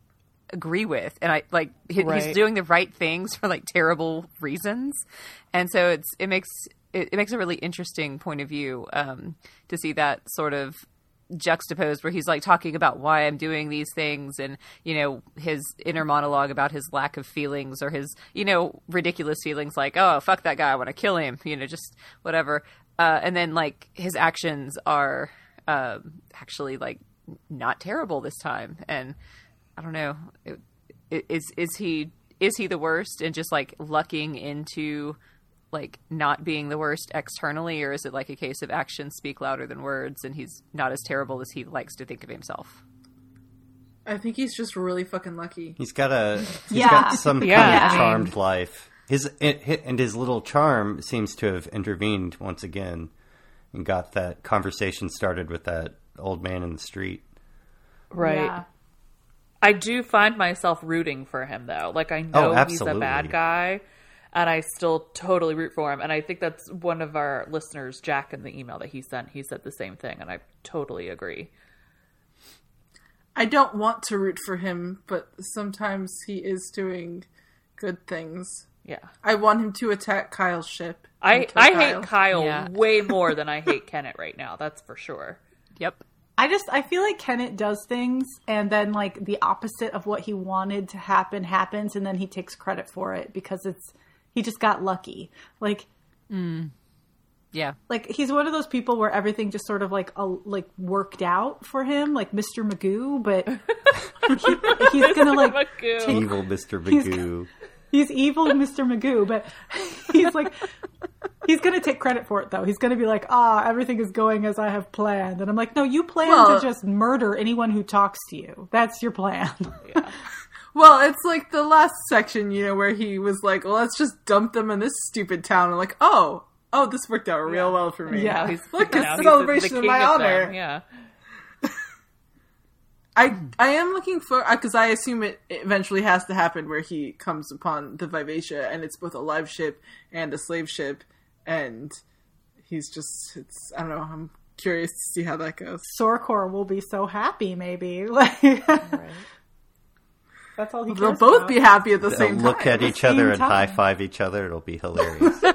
Speaker 4: agree with and I like he,
Speaker 5: Right.
Speaker 4: he's doing the right things for like terrible reasons. And so it's it makes it, it makes a really interesting point of view um, to see that sort of juxtaposed where he's like talking about why I'm doing these things and you know his inner monologue about his lack of feelings or his you know ridiculous feelings like oh fuck that guy I want to kill him you know just whatever. Uh, and then like his actions are um, actually like not terrible this time. And I don't know is is he is he the worst and just like lucking into like not being the worst externally or is it like a case of actions speak louder than words and he's not as terrible as he likes to think of himself
Speaker 3: I think he's just really fucking lucky.
Speaker 1: He's got a he's
Speaker 2: Yeah.
Speaker 1: got some *laughs*
Speaker 5: Yeah,
Speaker 1: kind of
Speaker 5: mean-
Speaker 1: charmed life. His and his little charm seems to have intervened once again and got that conversation started with that old man in the street.
Speaker 5: Right.
Speaker 2: Yeah.
Speaker 5: I do find myself rooting for him though. Like I oh, know
Speaker 1: Oh,
Speaker 5: he's a bad guy and I still totally root for him. And I think that's one of our listeners, Jack, in the email that he sent, he said the same thing and I totally agree.
Speaker 3: I don't want to root for him, but sometimes he is doing good things.
Speaker 5: Yeah.
Speaker 3: I want him to attack Kyle's ship.
Speaker 5: I, I
Speaker 3: Kyle.
Speaker 5: hate Kyle
Speaker 4: Yeah.
Speaker 5: way more than I *laughs* hate Kennit right now, that's for sure.
Speaker 4: yep
Speaker 2: I just I feel like Kennit does things and then like the opposite of what he wanted to happen happens and then he takes credit for it because it's he just got lucky. Like
Speaker 4: yeah
Speaker 2: like he's one of those people where everything just sort of like a, like worked out for him, like Mr. Magoo, but he, *laughs* he's gonna like
Speaker 5: Magoo.
Speaker 2: take-
Speaker 1: Evil Mr. Magoo.
Speaker 2: he's evil Mr. Magoo, but he's like he's gonna take credit for it though. He's gonna be like, ah, everything is going as I have planned, and I'm like, no, you plan
Speaker 3: Well-
Speaker 2: to just murder anyone who talks to you. That's your plan.
Speaker 3: Well, it's like the last section, you know, where he was like, well, let's just dump them in this stupid town. I'm like, oh, oh, this worked out real well for me.
Speaker 2: Yeah.
Speaker 5: He's,
Speaker 3: Look, *laughs*
Speaker 5: you
Speaker 3: a
Speaker 5: he's
Speaker 3: celebration
Speaker 5: the
Speaker 3: of
Speaker 5: king
Speaker 3: my
Speaker 5: them.
Speaker 3: honor.
Speaker 5: Yeah. *laughs*
Speaker 3: I I am looking for uh, because I assume it eventually has to happen where he comes upon the Vivacia and it's both a live ship and a slave ship, and he's just it's I don't know I'm curious to see how that goes.
Speaker 2: Sorcor will be so happy, maybe. *laughs* Like that's all he.
Speaker 3: They'll
Speaker 2: cares
Speaker 3: both
Speaker 2: about.
Speaker 3: be happy at the
Speaker 1: They'll
Speaker 3: same time.
Speaker 1: look at each other and high five each other. It'll be hilarious. *laughs*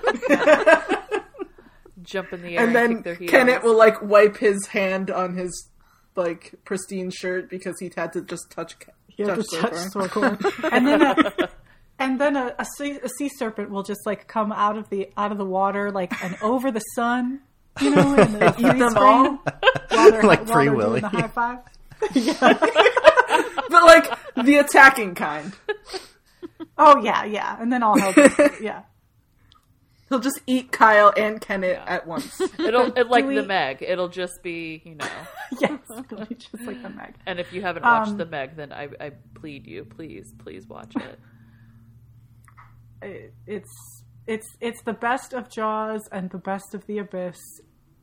Speaker 5: Jump in the air
Speaker 3: and
Speaker 5: and,
Speaker 3: then
Speaker 5: kick their heels.
Speaker 3: Kennit will like wipe his hand on his like pristine shirt because he had to just touch
Speaker 2: He had
Speaker 3: touch
Speaker 2: to touch
Speaker 3: Sorcor.
Speaker 2: Sorcor. *laughs* and then at, and then a, a, sea, a sea serpent will just like come out of the out of the water like and over the sun, you know, and *laughs* the freeze
Speaker 3: them
Speaker 2: frame
Speaker 3: all?
Speaker 2: while they're,
Speaker 1: Like
Speaker 2: while
Speaker 1: Free
Speaker 2: they're doing
Speaker 1: Willy.
Speaker 2: the high five. *laughs*
Speaker 3: but like the attacking kind.
Speaker 2: Oh yeah, yeah, and then I'll help. *laughs* yeah,
Speaker 3: He'll just eat Kyle and Kennit at once. *laughs*
Speaker 5: It'll it, like
Speaker 2: we-
Speaker 5: the Meg. It'll just be you know.
Speaker 2: yes, just like the Meg.
Speaker 5: And if you haven't watched
Speaker 2: Um,
Speaker 5: the Meg, then I, I plead you, please, please watch it.
Speaker 2: It, it's it's it's the best of Jaws and the best of the Abyss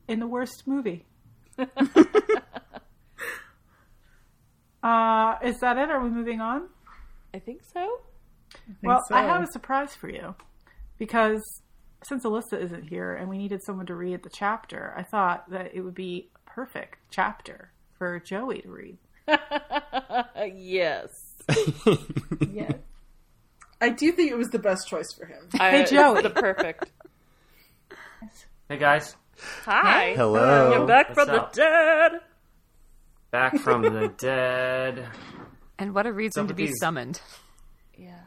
Speaker 2: in the worst movie. uh, is that it? Are we moving on?
Speaker 5: I think so.
Speaker 2: well,
Speaker 3: so.
Speaker 2: I have a surprise for you because since Alyssa isn't here and we needed someone to read the chapter, I thought that it would be a perfect chapter for Joey to read. *laughs*
Speaker 5: Yes. *laughs*
Speaker 2: Yes.
Speaker 3: I do think it was the best choice for him.
Speaker 5: I, it's
Speaker 2: Joey.
Speaker 5: the perfect.
Speaker 6: Hey guys,
Speaker 5: Hi.
Speaker 1: Hello.
Speaker 5: You're back
Speaker 6: What's
Speaker 5: from
Speaker 6: up?
Speaker 5: the dead.
Speaker 6: back from the *laughs* dead.
Speaker 4: And what a reason
Speaker 6: up
Speaker 4: to be
Speaker 6: these-
Speaker 4: summoned.
Speaker 5: Yeah.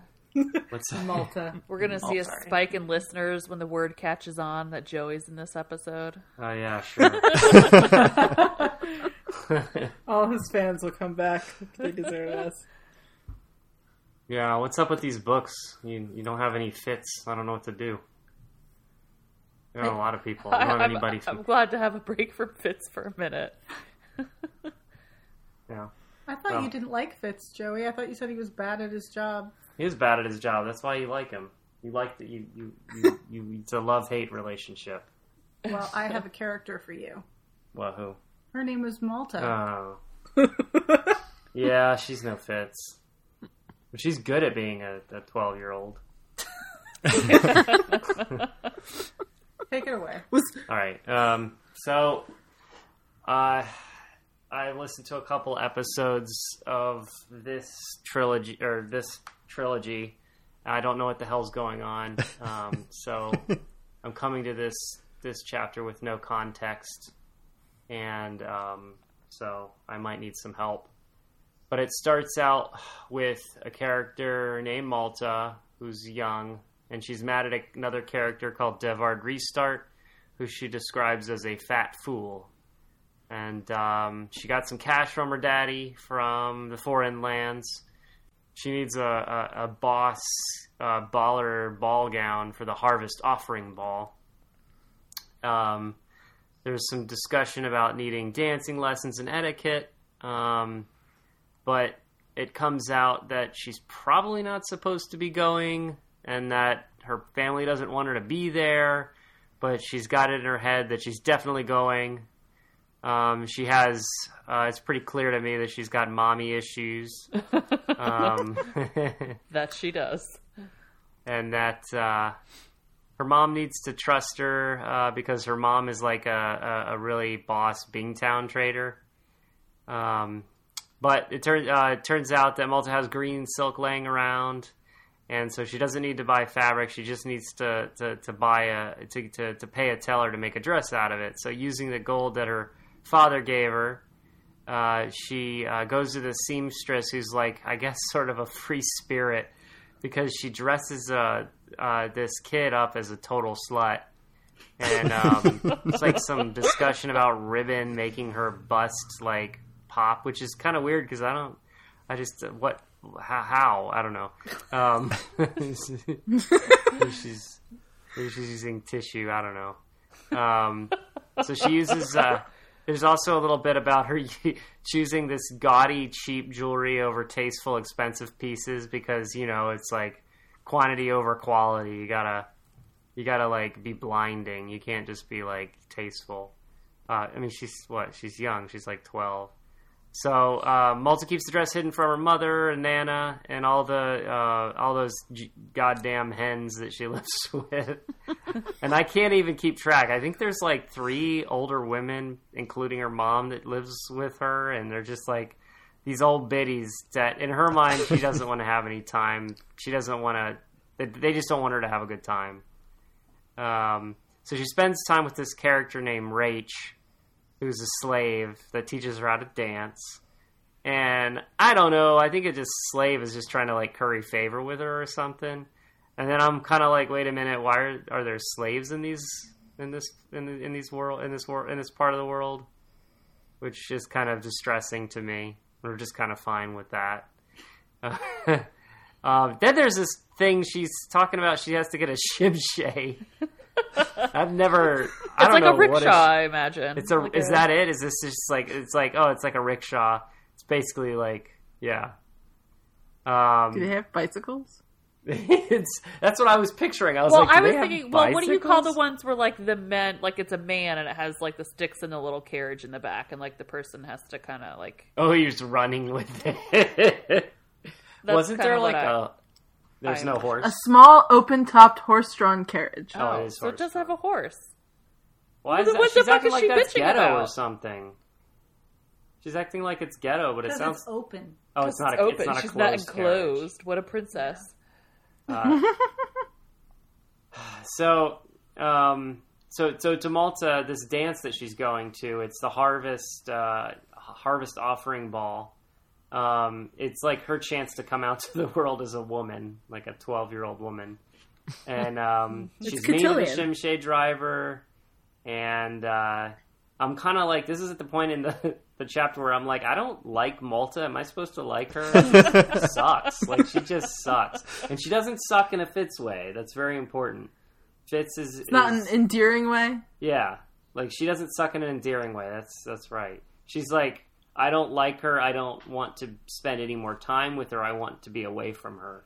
Speaker 6: What's up?
Speaker 3: Malta.
Speaker 5: We're gonna *laughs* see a spike in listeners when the word catches on that Joey's in this episode.
Speaker 6: Oh yeah, sure. *laughs* *laughs*
Speaker 3: All his fans will come back. They deserve us.
Speaker 6: yeah, what's up with these books? You you don't have any Fitz. I don't know what to do. There are a lot of people. I don't have
Speaker 5: I'm,
Speaker 6: anybody.
Speaker 5: I'm glad to have a break from Fitz for a minute.
Speaker 6: yeah.
Speaker 2: I thought
Speaker 6: Well.
Speaker 2: you didn't like Fitz, Joey. I thought you said he was bad at his job.
Speaker 6: He is bad at his job. That's why you like him. You like that. You you, you *laughs* you. It's a love hate relationship.
Speaker 2: Well, I have a *laughs* character for you.
Speaker 6: Well, who?
Speaker 2: Her name is Malta.
Speaker 6: Oh. *laughs* yeah, she's no Fitz. But she's good at being a twelve year old.
Speaker 2: Take it away.
Speaker 6: All right. Um, so, uh, I listened to a couple episodes of this trilogy or this trilogy. I don't know what the hell's going on. *laughs* Um, so, I'm coming to this this chapter with no context, and um, so I might need some help. But it starts out with a character named Malta who's young, and she's mad at another character called Devard Restart, who she describes as a fat fool. And um, she got some cash from her daddy from the foreign lands. She needs a, a, a boss uh, baller ball gown for the harvest offering ball. Um, there's some discussion about needing dancing lessons and etiquette, um, but it comes out that she's probably not supposed to be going and that her family doesn't want her to be there, but she's got it in her head that she's definitely going. Um, she has, uh, it's pretty clear to me that she's got mommy issues. um, *laughs*
Speaker 5: That she does.
Speaker 6: and that uh, her mom needs to trust her uh, because her mom is like a, a, a really boss Bingtown trader. Um, but it, turns uh, it turns out that Malta has green silk laying around, and so she doesn't need to buy fabric. She just needs to, to, to buy a to, to, to pay a teller to make a dress out of it. So using the gold that her father gave her, uh, she uh, goes to the seamstress, who's like I guess *laughs* sort of a free spirit because she dresses uh, uh, this kid up as a total slut. And um, *laughs* it's like some discussion about ribbon making her bust like pop, which is kind of weird because I don't, I just uh, what how, how I don't know. Um, maybe *laughs* she's maybe she's using tissue. I don't know. Um, so she uses. Uh, there's also a little bit about her *laughs* choosing this gaudy, cheap jewelry over tasteful, expensive pieces because you know it's like quantity over quality. You gotta, you gotta like be blinding. You can't just be like tasteful. Uh, I mean, she's what? She's young. She's like twelve. So uh, Malta keeps the dress hidden from her mother and Nana and all the uh, all those g- goddamn hens that she *laughs* lives with. and I can't even keep track. I think there's like three older women, including her mom, that lives with her, and they're just like these old biddies that, in her mind, she doesn't want to have any time. She doesn't want to. They, they just don't want her to have a good time. Um, so she spends time with this character named Rache, who's a slave that teaches her how to dance. and I don't know. I think it just slave is just trying to like curry favor with her or something. And then I'm kind of like, wait a minute, why are, are there slaves in these in this in, the, in these world in this world in this part of the world? Which is kind of distressing to me. We're just kind of fine with that. um, *laughs* then there's this thing she's talking about. She has to get a *laughs* shimshay. I've never. I
Speaker 5: It's
Speaker 6: don't
Speaker 5: like
Speaker 6: know
Speaker 5: a
Speaker 6: what
Speaker 5: rickshaw, I imagine.
Speaker 6: it's a.
Speaker 5: Like
Speaker 6: is
Speaker 5: a-
Speaker 6: that it? Is this just like it's like oh it's like a rickshaw? It's basically like yeah. Um,
Speaker 3: Do they have bicycles? *laughs*
Speaker 6: it's that's what I was picturing. I was
Speaker 5: Well,
Speaker 6: like, do
Speaker 5: I was thinking, well, what do you call the ones where like the men, like it's a man and it has like the sticks and the little carriage in the back, and like the person has to kind of like.
Speaker 6: Oh, he's running with it. Wasn't there like
Speaker 5: I-
Speaker 6: a? There's
Speaker 5: I-
Speaker 6: no horse.
Speaker 3: A small, open-topped, horse-drawn carriage.
Speaker 6: Oh, it is
Speaker 5: so it
Speaker 6: horse
Speaker 5: does have a horse.
Speaker 6: Why is
Speaker 5: Well,
Speaker 6: that?
Speaker 5: what the
Speaker 6: She's
Speaker 5: fuck
Speaker 6: acting
Speaker 5: is
Speaker 6: like
Speaker 5: she
Speaker 6: that's
Speaker 5: bitching
Speaker 6: ghetto or
Speaker 5: about?
Speaker 6: something. She's acting like it's ghetto, but it
Speaker 2: Because
Speaker 6: sounds.
Speaker 2: it's open.
Speaker 6: oh, it's not a.
Speaker 5: open.
Speaker 6: It's not a
Speaker 5: She's
Speaker 6: closed
Speaker 5: not
Speaker 6: carriage.
Speaker 5: enclosed. What a princess.
Speaker 6: Uh, *sighs* so, um, so, so to Malta, this dance that she's going to, it's the harvest, uh, harvest offering ball. Um, it's like her chance to come out *laughs* to the world as a woman, like a twelve-year-old woman, and um, *laughs* she's meeting the
Speaker 3: cotillion.
Speaker 6: Shimshay driver, and uh, I'm kind of like, this is at the point in the *laughs* the chapter where I'm like, I don't like Malta. Am I supposed to like her? She sucks. Like she just sucks, and she doesn't suck in a Fitz way. That's very important. Fitz is
Speaker 3: It's not an endearing way.
Speaker 6: yeah, like she doesn't suck in an endearing way. That's that's right. She's like, I don't like her. I don't want to spend any more time with her. I want to be away from her.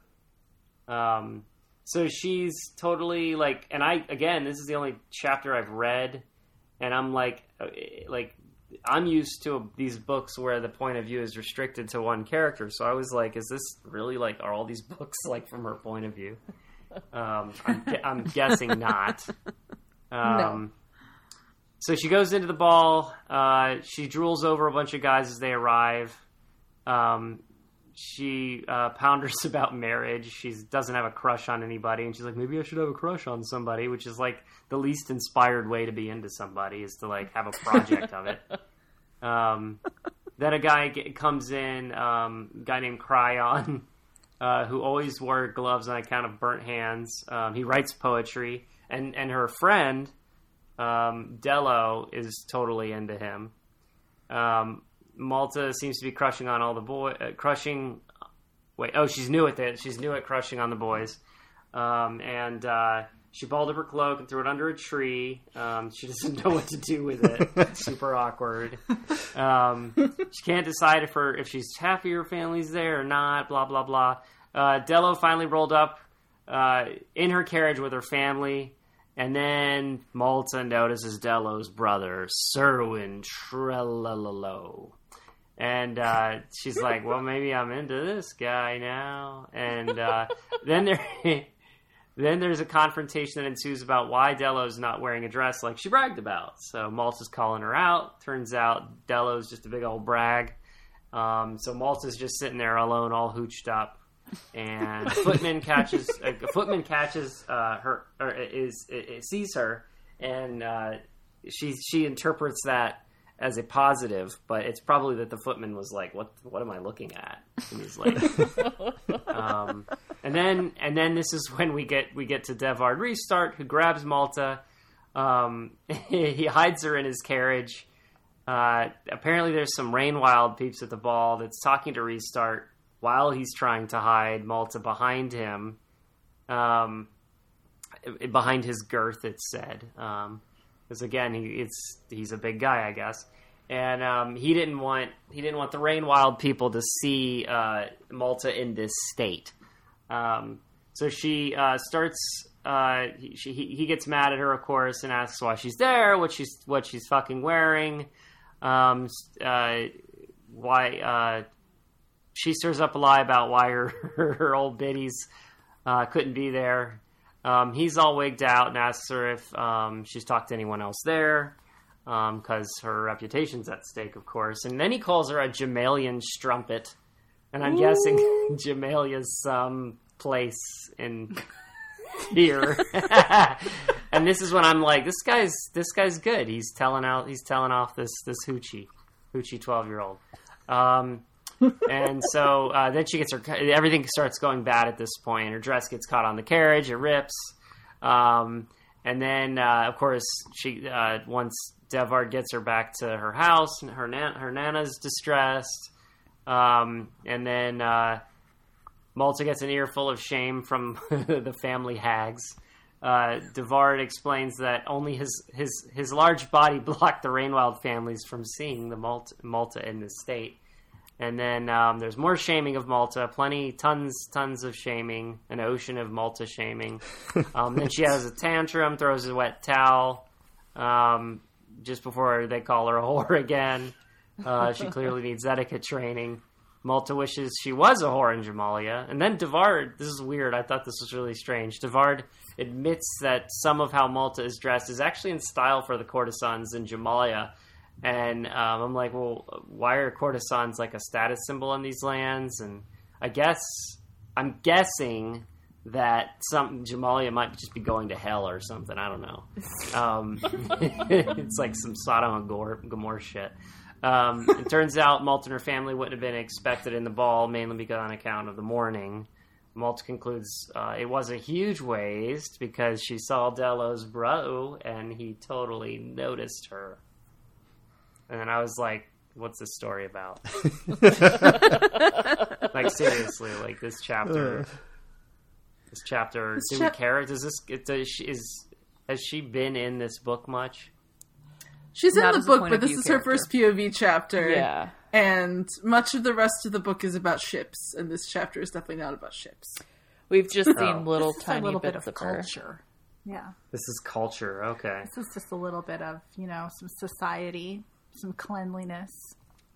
Speaker 6: Um, so she's totally like, and I again, this is the only chapter I've read, and I'm like, uh, like I'm used to these books where the point of view is restricted to one character. So I was like, is this really like are all these *laughs* books like from her point of view? Um, I'm, I'm guessing not. *laughs* Um, So she goes into the ball. Uh, she drools over a bunch of guys as they arrive. Um, she uh, pounders *laughs* about marriage. She doesn't have a crush on anybody, and she's like, maybe I should have a crush on somebody, which is like the least inspired way to be into somebody is to like have a project of it. *laughs* Um, then a guy get, comes in, um, a guy named Cryon, *laughs* uh, who always wore gloves on account of burnt hands. Um, he writes poetry, and and her friend um, Delo is totally into him. Um, Malta seems to be crushing on all the boy, uh, crushing. Wait, oh, she's new at it. She's new at crushing on the boys, um, and uh, she balled up her cloak and threw it under a tree. Um, she *laughs* doesn't know what to do with it. Super *laughs* awkward. Um, she can't decide if her if she's happy her family's there or not. Blah blah blah. Uh, Delo finally rolled up uh, in her carriage with her family. And then Malta notices Delo's brother, Cerwin Trellalalo. And uh, she's *laughs* like, well, maybe I'm into this guy now. And uh, then there, *laughs* then there's a confrontation that ensues about why Delo's not wearing a dress like she bragged about. So Malta's calling her out. Turns out Delo's just a big old brag. Um, so Malta's just sitting there alone, all hooched up and *laughs* Footman catches uh, Footman catches uh, her or is, is sees her, and uh, she she interprets that as a positive, but it's probably that the footman was like, "What what am I looking at?" And he's like, *laughs* um, and then and then this is when we get we get to Devard Restart, who grabs Malta. Um, *laughs* he hides her in his carriage. Uh, apparently, there's some rain wild peeps at the ball that's talking to Restart while he's trying to hide Malta behind him, um, behind his girth. It's said because again, he it's he's a big guy, I guess, and um, he didn't want he didn't want the rain wild people to see uh, Malta in this state. Um, so she uh, starts. Uh, he, she, he he gets mad at her, of course, and asks why she's there, what she's what she's fucking wearing, um, uh, why uh, she stirs up a lie about why her *laughs* her old biddies uh, couldn't be there. Um, he's all wigged out and asks her if um, she's talked to anyone else there because her reputation's at stake, of course. And then he calls her a Jamaillian strumpet, and I'm guessing *laughs* Jamaillia's some place in *laughs* here. and this is when I'm like, this guy's this guy's good. He's telling out. He's telling off this this hoochie, hoochie twelve year old. Um, and so uh, then she gets her everything starts going bad at this point. Her dress gets caught on the carriage, it rips, um, and then uh, of course she uh, once Devard gets her back to her house, her nan- her nana's distressed, um, and then uh, Malta gets an earful of shame from *laughs* the family hags. Uh, Devard explains that only his, his, his large body *laughs* blocked the Rainwild families from seeing the Malta, Malta in this state. And then um, there's more shaming of Malta, plenty, tons, tons of shaming, an ocean of Malta shaming. *laughs* Um, then she has a tantrum, throws a wet towel, um, just before they call her a whore *laughs* again. Uh, she clearly needs etiquette training. Malta wishes she was a whore in Jamaillia. And then Devard, this is weird, I thought this was really strange. Devard admits that some of how Malta is dressed is actually in style for the courtesans in Jamaillia. And um, I'm like, well, why are courtesans like a status symbol in these lands? And I guess, I'm guessing that some Jamaillia might just be going to hell or something. I don't know. Um, *laughs* it's like some Sodom and Gomorrah shit. Um, it turns out Malta and her family wouldn't have been expected in the ball, mainly because on account of the mourning. Malta concludes uh, it was a huge waste because she saw Delo's bro and he totally noticed her. And then I was like, what's this story about? *laughs* like seriously, like this chapter. Uh. This chapter.
Speaker 3: This
Speaker 6: do
Speaker 3: chap-
Speaker 6: we care? Does this? It, does she, is has she been in this book much?
Speaker 3: She's in the book, but this
Speaker 4: view
Speaker 3: is her first POV chapter.
Speaker 5: Yeah.
Speaker 3: And much of the rest of the book is about ships, and this chapter is definitely not about ships.
Speaker 5: We've just
Speaker 6: Oh.
Speaker 5: seen little
Speaker 2: This
Speaker 5: tiny
Speaker 2: a little bit
Speaker 5: bits
Speaker 2: of
Speaker 5: of, her.
Speaker 2: culture. Yeah,
Speaker 6: This is culture. Okay.
Speaker 2: this is just a little bit of you know some society, some cleanliness.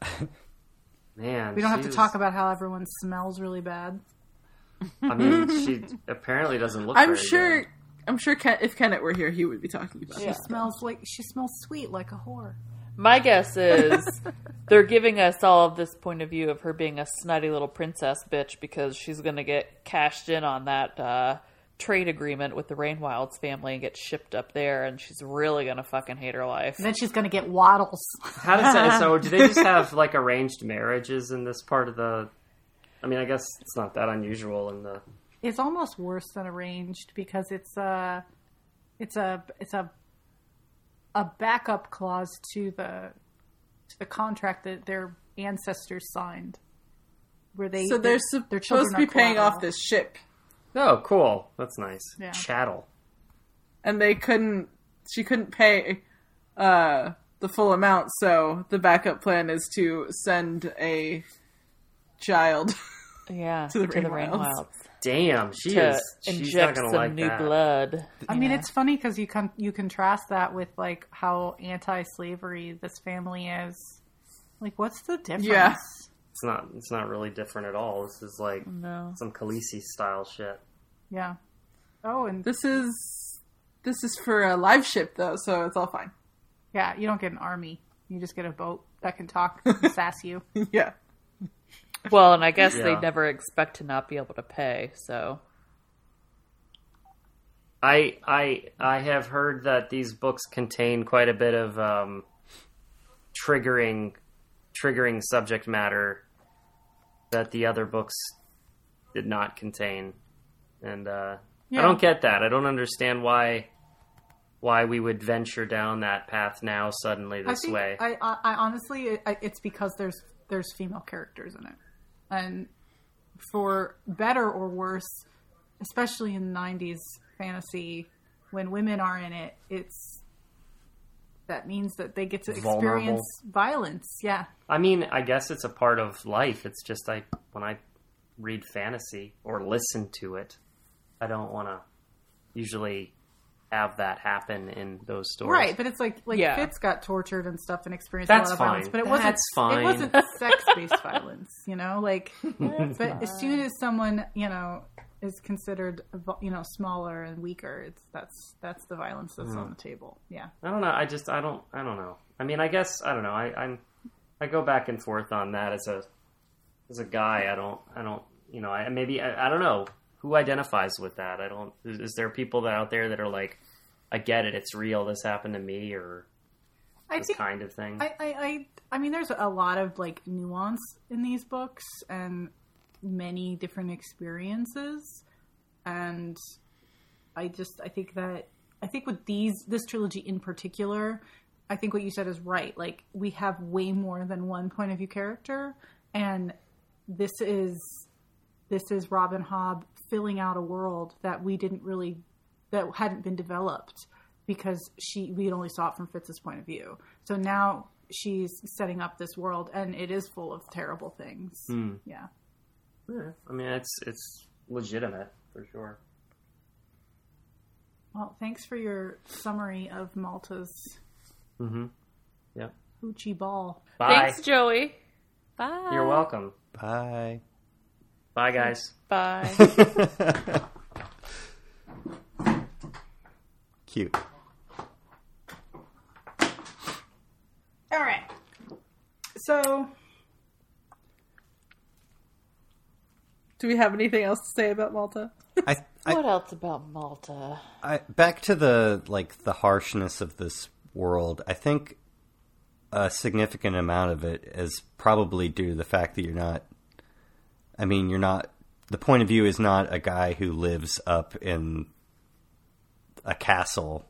Speaker 2: *laughs*
Speaker 6: Man,
Speaker 2: We don't have to
Speaker 6: she's-
Speaker 2: talk about how everyone smells really bad.
Speaker 6: I mean, *laughs* she apparently doesn't look.
Speaker 3: I'm
Speaker 6: very
Speaker 3: sure.
Speaker 6: good.
Speaker 3: I'm sure Ken, if Kenneth were here, he would be talking about
Speaker 5: Yeah.
Speaker 3: it.
Speaker 2: Smells like she smells sweet like a whore.
Speaker 5: My guess *laughs* is they're giving us all of this point of view of her being a snotty little princess bitch because she's going to get cashed in on that uh, trade agreement with the Rainwilds family and get shipped up there, and she's really going to fucking hate her life.
Speaker 2: And then she's gonna get waddles.
Speaker 6: How does that? So, *laughs* do they just have like arranged marriages in this part of the? I mean, I guess it's not that unusual in the.
Speaker 2: It's almost worse than arranged because it's a, it's a, it's a, a backup clause to the, to the contract that their ancestors signed, where they
Speaker 3: So they're
Speaker 2: their- their
Speaker 3: supposed to be paying off this ship,
Speaker 6: Oh, cool. That's nice.
Speaker 2: Yeah.
Speaker 6: Chattel.
Speaker 3: and they couldn't. She couldn't pay uh, the full amount, so the backup plan is to send a child. *laughs*
Speaker 5: Yeah,
Speaker 3: To the
Speaker 5: to the
Speaker 3: Rainwilds.
Speaker 5: Rainwilds
Speaker 6: Damn, she
Speaker 5: to
Speaker 6: is. She's not
Speaker 5: inject
Speaker 6: gonna
Speaker 5: some
Speaker 6: like
Speaker 5: new
Speaker 6: that.
Speaker 5: blood.
Speaker 2: I mean, it's funny because you con- you contrast that with like how anti-slavery this family is. Like, what's the difference?
Speaker 3: Yeah.
Speaker 6: It's not. It's not really different at all. This is like
Speaker 5: no.
Speaker 6: some Khaleesi style shit.
Speaker 2: Yeah. Oh, and
Speaker 3: This is this is for a live ship though, so it's all fine.
Speaker 2: yeah, you don't get an army. You just get a boat that can talk, and *laughs* sass you.
Speaker 3: yeah.
Speaker 5: Well, and I guess
Speaker 6: Yeah.
Speaker 5: they never expect to not be able to pay. So
Speaker 6: I I I have heard that these books contain quite a bit of um, triggering triggering subject matter that the other books did not contain, and uh,
Speaker 2: Yeah.
Speaker 6: I don't get that. I don't understand why why we would venture down that path now suddenly
Speaker 2: I
Speaker 6: this
Speaker 2: think
Speaker 6: way.
Speaker 2: I, I, I honestly, it, I- it's because there's there's female characters in it, and for better or worse, especially in the '90s fantasy, when women are in it, it's that means that they get to
Speaker 6: Vulnerable.
Speaker 2: experience violence. Yeah,
Speaker 6: I mean, I guess it's a part of life. It's just I when I read fantasy or listen to it, I don't want to usually have that happen in those stories.
Speaker 2: right. But it's like like
Speaker 5: Yeah.
Speaker 2: Fitz got tortured and stuff and experienced
Speaker 6: That's
Speaker 2: a lot of violence, but it wasn't.
Speaker 6: Fine.
Speaker 2: It wasn't sex based violence. You know, like *laughs* but as soon as someone you know is considered you know smaller and weaker, it's that's that's the violence that's
Speaker 6: Hmm.
Speaker 2: on the table. Yeah.
Speaker 6: I don't know. I just I don't I don't know. I mean, I guess I don't know. I I'm I go back and forth on that as a as a guy. I don't I don't you know. I maybe I, I don't know who identifies with that. I don't. Is, is there people that out there that are like, I get it. It's real. This happened to me, or
Speaker 2: I
Speaker 6: this
Speaker 2: think-
Speaker 6: kind of thing.
Speaker 2: I, I, I, I mean, there's a lot of like nuance in these books and many different experiences, and I just I think that I think with these this trilogy in particular, I think what you said is right. Like we have way more than one point of view character, and this is this is Robin Hobb filling out a world that we didn't really that hadn't been developed because she we only saw it from Fitz's point of view. So now she's setting up this world and it is full of terrible things. Hmm. Yeah.
Speaker 6: Yeah, I mean, it's it's legitimate for sure.
Speaker 2: Well, thanks for your summary of Malta's
Speaker 6: Mm-hmm. Yep.
Speaker 2: hoochie ball.
Speaker 6: Bye.
Speaker 5: Thanks, Joey.
Speaker 4: Bye.
Speaker 6: You're welcome.
Speaker 1: Bye.
Speaker 6: Bye, guys.
Speaker 5: Bye. *laughs*
Speaker 1: Cute.
Speaker 2: All right. So
Speaker 3: Do we have anything else to say about Malta?
Speaker 1: I, I,
Speaker 5: what else about Malta?
Speaker 1: I, back to the like the harshness of this world. I think a significant amount of it is probably due to the fact that you're not. I mean, you're not. The point of view is not a guy who lives up in a castle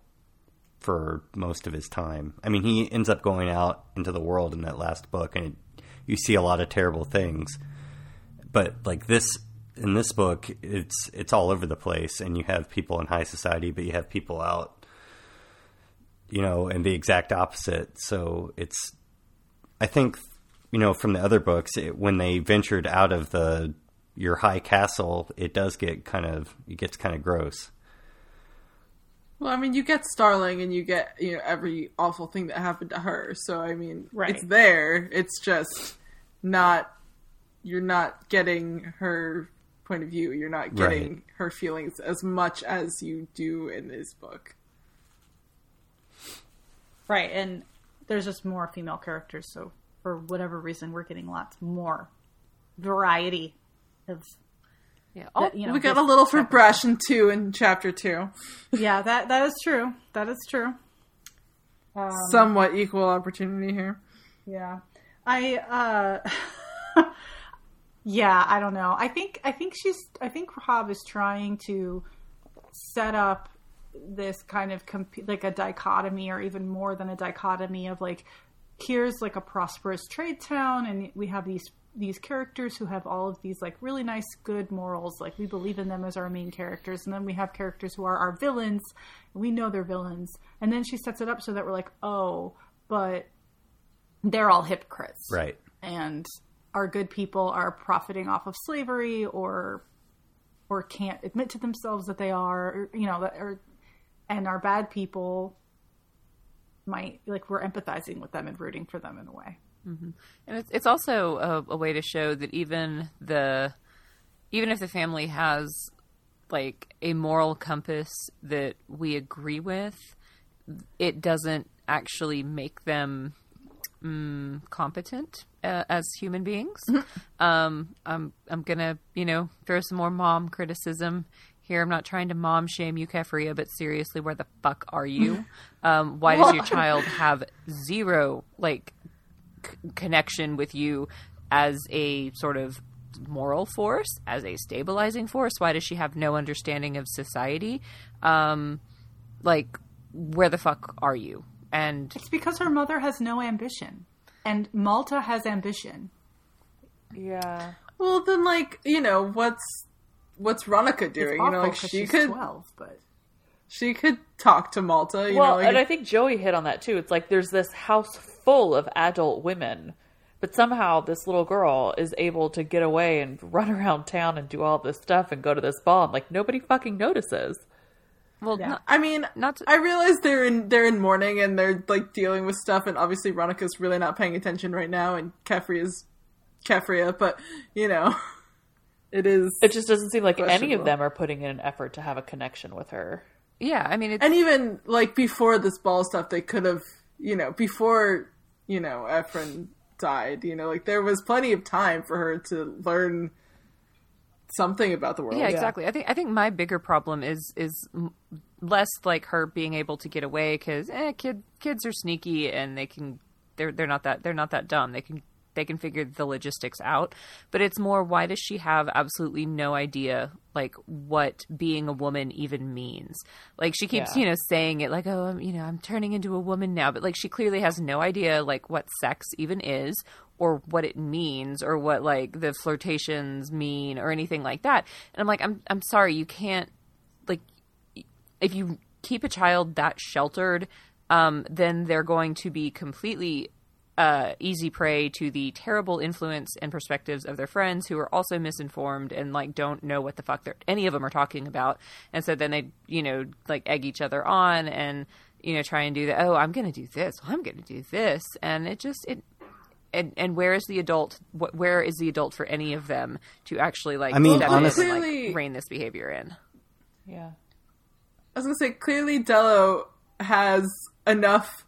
Speaker 1: for most of his time. I mean, he ends up going out into the world in that last book, and it, you see a lot of terrible things. But like this, in this book, it's it's all over the place, and you have people in high society, but you have people out, you know, and the exact opposite. So it's, I think, you know, from the other books, it, when they ventured out of the your high castle, it does get kind of it gets kind of gross.
Speaker 3: Well, I mean, you get Starling and you get you know every awful thing that happened to her. So I mean,
Speaker 2: Right.
Speaker 3: it's there. It's just not. You're not getting her point of view. You're not getting
Speaker 1: Right.
Speaker 3: her feelings as much as you do in this book.
Speaker 2: right, and there's just more female characters. So for whatever reason, we're getting lots more variety of
Speaker 4: Yeah. Oh,
Speaker 2: that, you know.
Speaker 3: we got a little for
Speaker 2: type of-
Speaker 3: Brashen too in chapter two.
Speaker 2: Yeah, that that is true. That is true. Um,
Speaker 3: Somewhat equal opportunity here.
Speaker 2: Yeah. I uh *laughs* Yeah, I don't know. I think I think she's I think Rob is trying to set up this kind of comp- like a dichotomy or even more than a dichotomy of like here's like a prosperous trade town and we have these these characters who have all of these like really nice good morals like we believe in them as our main characters and then we have characters who are our villains we know they're villains and then she sets it up so that we're like oh but they're all hypocrites
Speaker 1: Right.
Speaker 2: and our good people are profiting off of slavery or or can't admit to themselves that they are you know that or and our bad people might like we're empathizing with them and rooting for them in a way. Mm-hmm.
Speaker 4: And it's, it's also a, a way to show that even the even if the family has like a moral compass that we agree with, it doesn't actually make them mm, competent uh, as human beings. um, I'm I'm gonna you know throw some more mom criticism here. I'm not trying to mom shame you, Keffria, but seriously, where the fuck are you? *laughs* um, why does your child have zero like c- connection with you as a sort of moral force, as a stabilizing force? Why does she have no understanding of society? Um, like, where the fuck are you? And
Speaker 2: it's because her mother has no ambition and malta has ambition
Speaker 5: Yeah.
Speaker 3: Well, then, like you know, what's what's Ronica doing?
Speaker 2: it's
Speaker 3: You know, like she could
Speaker 2: 12 but
Speaker 3: she could talk to Malta. You
Speaker 5: well,
Speaker 3: know, like,
Speaker 5: and I think Joey hit on that too. It's like there's this house full of adult women, but somehow this little girl is able to get away and run *laughs* around town and do all this stuff and go to this ball. And, like nobody fucking notices.
Speaker 4: Well,
Speaker 2: Yeah.
Speaker 4: not,
Speaker 3: I mean,
Speaker 4: not to,
Speaker 3: I realize they're in they're in mourning and they're like dealing with stuff, and obviously Ronica's really not paying attention right now, and Keffria's Keffria, but you know, *laughs* it is.
Speaker 5: It just doesn't seem like any of them are putting in an effort to have a connection with her.
Speaker 4: yeah. I mean, it's,
Speaker 3: and even like before this ball stuff, they could have, you know, before you know Ephron died, you know, like there was plenty of time for her to learn something about the world.
Speaker 4: yeah, exactly. I think I think my bigger problem is is less like her being able to get away because eh, kid kids are sneaky and they can they're they're not that they're not that dumb. They can they can figure the logistics out. But it's more why does she have absolutely no idea like what being a woman even means? Like she keeps
Speaker 5: Yeah.
Speaker 4: you know saying it like oh I'm, you know I'm turning into a woman now, but like she clearly has no idea like what sex even is or what it means or what like the flirtations mean or anything like that. And I'm like I'm I'm sorry you can't like if you keep a child that sheltered, um, then they're going to be completely uh, easy prey to the terrible influence and perspectives of their friends who are also misinformed and like don't know what the fuck they're any of them are talking about. And so then they, you know, like egg each other on and you know try and do that. Oh, I'm going to do this. Well, I'm going to do this, and it just it. And, and where is the adult? What, where is the adult for any of them to actually like
Speaker 1: I mean,
Speaker 4: step in and,
Speaker 1: honestly-
Speaker 4: like rein this behavior in?
Speaker 5: Yeah.
Speaker 3: I was gonna say clearly Delo has enough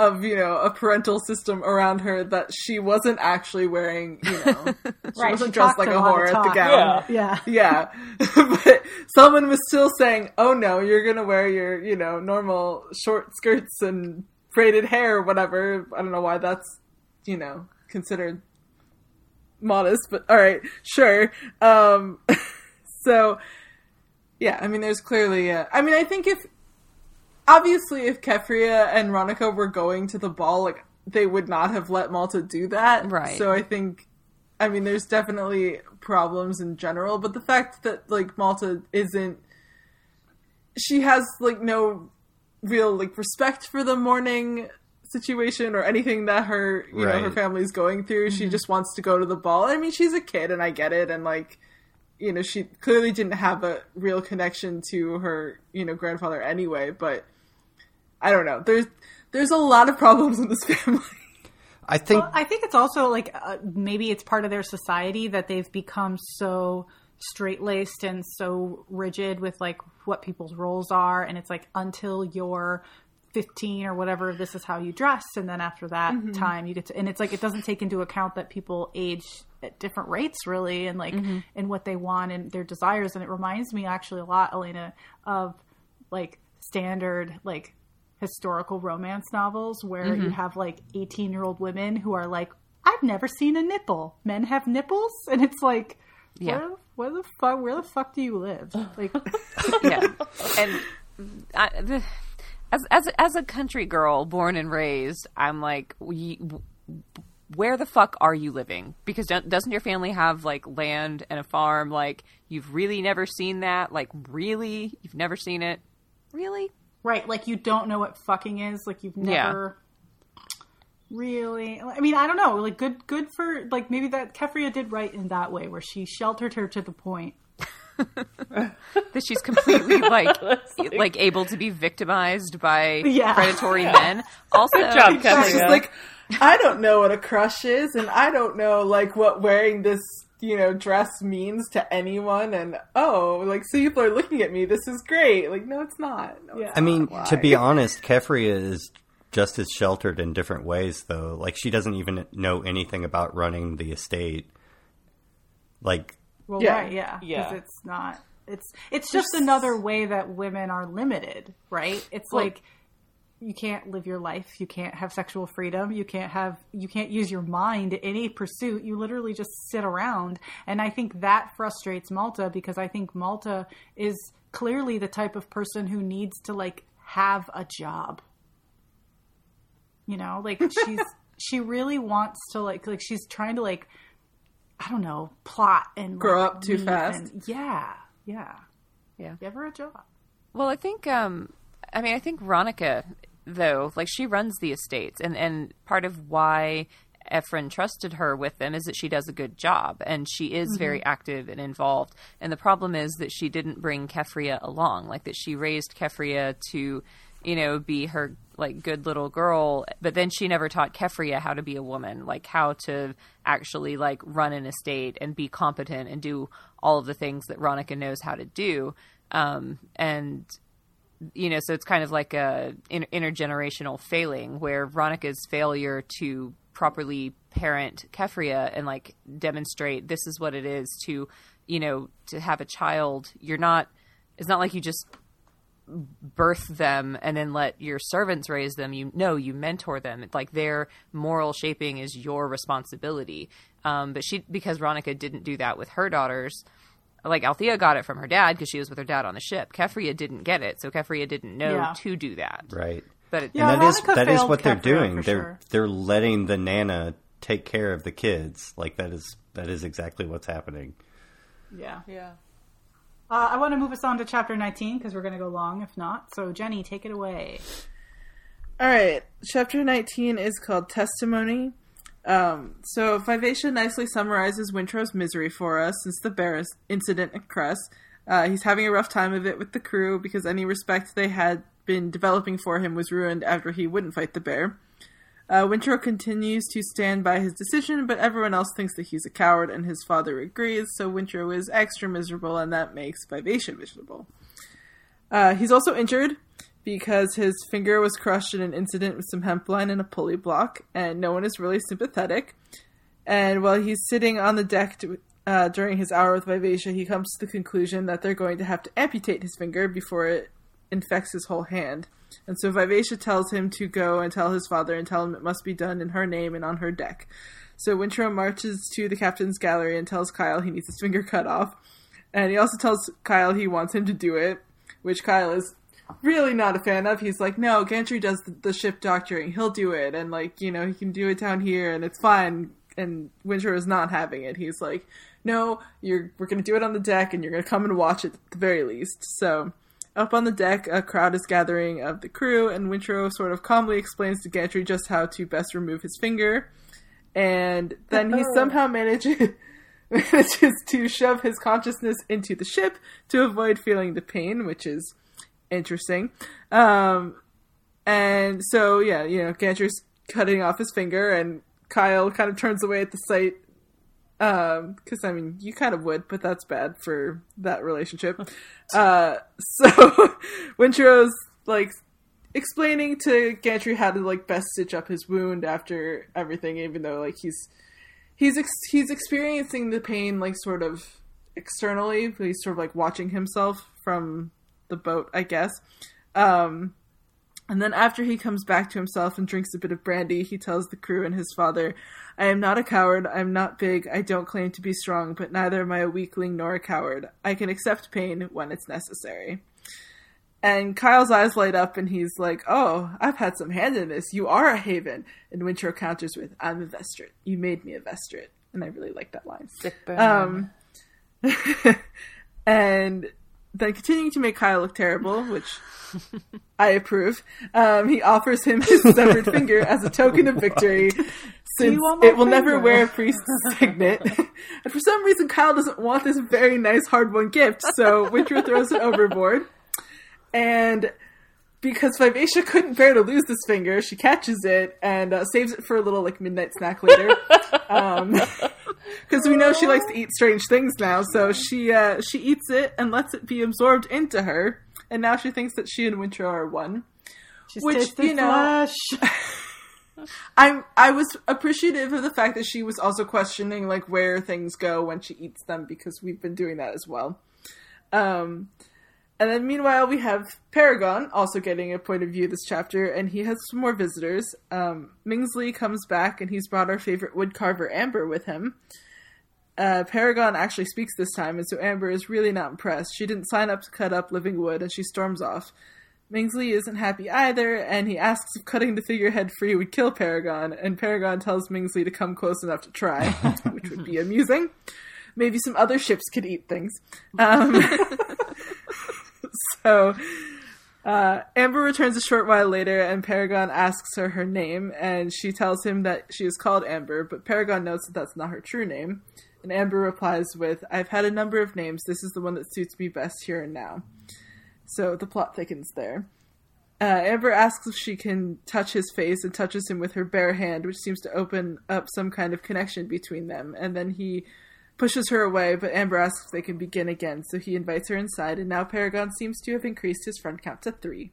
Speaker 3: of you know a parental system around her that she wasn't actually wearing you know *laughs* she
Speaker 2: Right,
Speaker 3: wasn't
Speaker 2: she
Speaker 3: dressed like
Speaker 2: a
Speaker 3: a whore at the
Speaker 2: talk.
Speaker 3: gown.
Speaker 5: Yeah.
Speaker 2: Yeah. *laughs*
Speaker 3: Yeah, *laughs* but someone was still saying, "Oh no, you're gonna wear your you know normal short skirts and braided hair or whatever." I don't know why that's you know considered modest, but all right, sure. Um, so yeah, I mean, there's clearly. A, I mean, I think if obviously if Keffria and Ronica were going to the ball, like they would not have let Malta do that.
Speaker 4: Right.
Speaker 3: So I think, I mean, there's definitely problems in general, but the fact that like Malta isn't, she has like no real like respect for the mourning situation or anything that her you know her
Speaker 1: Right.
Speaker 3: family's going through. She mm-hmm. just wants to go to the ball. I mean, she's a kid, and I get it, and like you know, she clearly didn't have a real connection to her, you know, grandfather anyway, but I don't know. There's there's a lot of problems in this *laughs* family.
Speaker 1: I think
Speaker 2: Well, I think it's also like uh, maybe it's part of their society that they've become so straight laced and so rigid with like what people's roles are, and it's like until you're 15 or whatever, this is how you dress, and then after that time you get to, and it's like it doesn't take into account that people age at different rates really, and like and what they want and their desires, and it reminds me actually a lot, Elena, of like standard like historical romance novels where you mm-hmm. have like 18 year old women who are like i've never seen a nipple men have nipples *laughs* and it's like
Speaker 4: Yeah.
Speaker 2: where, where the fuck where the fuck do you live like *laughs*
Speaker 4: yeah, and I, the, as as as a country girl born and raised, I'm like, we, where the fuck are you living? Because don't, doesn't your family have like land and a farm? Like, you've really never seen that? Like, really, you've never seen it? Really?
Speaker 2: Right like you don't know what fucking is like you've
Speaker 4: Yeah.
Speaker 2: never really i mean i don't know like good good for like maybe that keffria did right in that way where she sheltered her to the point *laughs*
Speaker 4: That she's completely *laughs* like like able to be victimized by
Speaker 2: Yeah.
Speaker 4: predatory men. Also,
Speaker 5: job,
Speaker 3: She's
Speaker 5: Keffria.
Speaker 3: just like, I don't know what a crush is, and I don't know like what wearing this you know dress means to anyone. And oh, like so people are looking at me. This is great. Like no, it's not. No, it's
Speaker 1: I mean,
Speaker 3: not.
Speaker 1: to be honest, Keffria is just as sheltered in different ways, though. Like, she doesn't even know anything about running the estate. Like,
Speaker 2: Well,
Speaker 3: Yeah.
Speaker 2: right, yeah, because
Speaker 5: Yeah.
Speaker 2: it's not. It's it's just another way that women are limited, right? It's like you can't live your life, you can't have sexual freedom, you can't have you can't use your mind in any pursuit. You literally just sit around, and I think that frustrates Malta because I think Malta is clearly the type of person who needs to like have a job. You know, like *laughs* she's she really wants to like like she's trying to like I don't know, plot and
Speaker 3: Grow
Speaker 2: like,
Speaker 3: up too fast.
Speaker 2: and- yeah, yeah,
Speaker 4: Yeah.
Speaker 2: Give her a job.
Speaker 4: Well, I think um I mean I think Veronica though, like she runs the estates and and part of why Ephron trusted her with them is that she does a good job and she is very active and involved. And the problem is that she didn't bring Keffria along, like that she raised Keffria to, you know, be her like good little girl, but then she never taught Keffria how to be a woman, like how to actually like run an estate and be competent and do all of the things that Ronica knows how to do. Um, and you know, so it's kind of like a inter- intergenerational failing where Veronica's failure to properly parent Keffria and like demonstrate this is what it is to, you know, to have a child. You're not. It's not like you just birth them and then let your servants raise them. You know you mentor them. It's like their moral shaping is your responsibility. Um, but she because Veronica didn't do that with her daughters. Like Althea got it from her dad because she was with her dad on the ship. Keffria didn't get it, so Keffria didn't know
Speaker 2: Yeah.
Speaker 4: to do that.
Speaker 1: Right.
Speaker 4: But it,
Speaker 2: Yeah.
Speaker 1: and that is
Speaker 2: Veronica
Speaker 1: that is
Speaker 2: failed
Speaker 1: what they're
Speaker 2: Kefra,
Speaker 1: doing. They're
Speaker 2: sure.
Speaker 1: they're letting the nana take care of the kids. Like that is that is exactly what's happening.
Speaker 2: Yeah.
Speaker 5: Yeah.
Speaker 2: Uh, I want to move us on to chapter 19 because we're going to go long if not. So, Jenny, take it away.
Speaker 3: All right, chapter 19 is called Testimony. Um, so Vivacia nicely summarizes Wintrow's misery for us since the bear incident at Cress. Uh, he's having a rough time of it with the crew because any respect they had been developing for him was ruined after he wouldn't fight the bear. Uh, Wintrow continues to stand by his decision, but everyone else thinks that he's a coward, and his father agrees, so Wintrow is extra miserable, and that makes Vivacia miserable. Uh, he's also injured because his finger was crushed in an incident with some hemp line and a pulley block, and no one is really sympathetic. And while he's sitting on the deck to, uh, during his hour with Vivacia, he comes to the conclusion that they're going to have to amputate his finger before it infects his whole hand. And so Vivacia tells him to go and tell his father and tell him it must be done in her name and on her deck. So Wintrow marches to the captain's gallery and tells Kyle he needs his finger cut off. And he also tells Kyle he wants him to do it, which Kyle is really not a fan of. He's like, no, Gantry does the, the ship doctoring. He'll do it. And, like, you know, he can do it down here and it's fine. And Wintrow is not having it. He's like, no, you're we're going to do it on the deck and you're going to come and watch it at the very least. So up on the deck, a crowd is gathering of the crew, and Wintrow sort of calmly explains to Gantry just how to best remove his finger. And then he somehow manages *laughs* manages to shove his consciousness into the ship to avoid feeling the pain, which is interesting. Um, and so, yeah, you know, Gantry's cutting off his finger, and Kyle kind of turns away at the sight. Because, I mean, you kind of would, but that's bad for that relationship. *laughs* uh, so, *laughs* Wintrow's, like, explaining to Gantry how to, like, best stitch up his wound after everything, even though, like, he's he's ex- he's experiencing the pain like sort of externally but he's sort of like watching himself from the boat i guess um and then after he comes back to himself and drinks a bit of brandy he tells the crew and his father i am not a coward i'm not big i don't claim to be strong but neither am i a weakling nor a coward i can accept pain when it's necessary and Kyle's eyes light up and he's like, Oh, I've had some hand in this. You are a Haven. And Wintrow counters with, I'm a Vestrit. You made me a Vestrit. And I really like that line.
Speaker 5: Sick burn.
Speaker 3: Um, *laughs* and then continuing to make Kyle look terrible, which I approve, um, he offers him his severed *laughs* finger as a token of victory. Since it will never wear a priest's signet. *laughs* and for some reason, Kyle doesn't want this very nice hard won gift, so Wintrow throws it overboard. And because Vivacia couldn't bear to lose this finger, she catches it and uh, saves it for a little like midnight snack later. *laughs* Because we know she likes to eat strange things now, so she uh, she eats it and lets it be absorbed into her. And now she thinks that she and Wintrow are one.
Speaker 2: She's
Speaker 3: Which, you know-. *laughs* I'm I was appreciative of the fact that she was also questioning like where things go when she eats them because we've been doing that as well. Um, and then meanwhile we have Paragon also getting a point of view this chapter, and he has some more visitors. Um, Mingsley comes back and he's brought our favorite woodcarver Amber with him. Uh, Paragon actually speaks this time, and so Amber is really not impressed. She didn't sign up to cut up living wood, and she storms off. Mingsley isn't happy either, and he asks if cutting the figurehead free would kill Paragon, and Paragon tells Mingsley to come close enough to try, *laughs* which would be amusing. Maybe some other ships could eat things. Um, *laughs* *laughs* so, uh, Amber returns a short while later, and Paragon asks her her name, and she tells him that she is called Amber, but Paragon notes that that's not her true name. And Amber replies with, I've had a number of names. This is the one that suits me best here and now. So the plot thickens there. Uh, Amber asks if she can touch his face and touches him with her bare hand, which seems to open up some kind of connection between them. And then he pushes her away, but Amber asks if they can begin again, so he invites her inside, and now Paragon seems to have increased his friend count to three.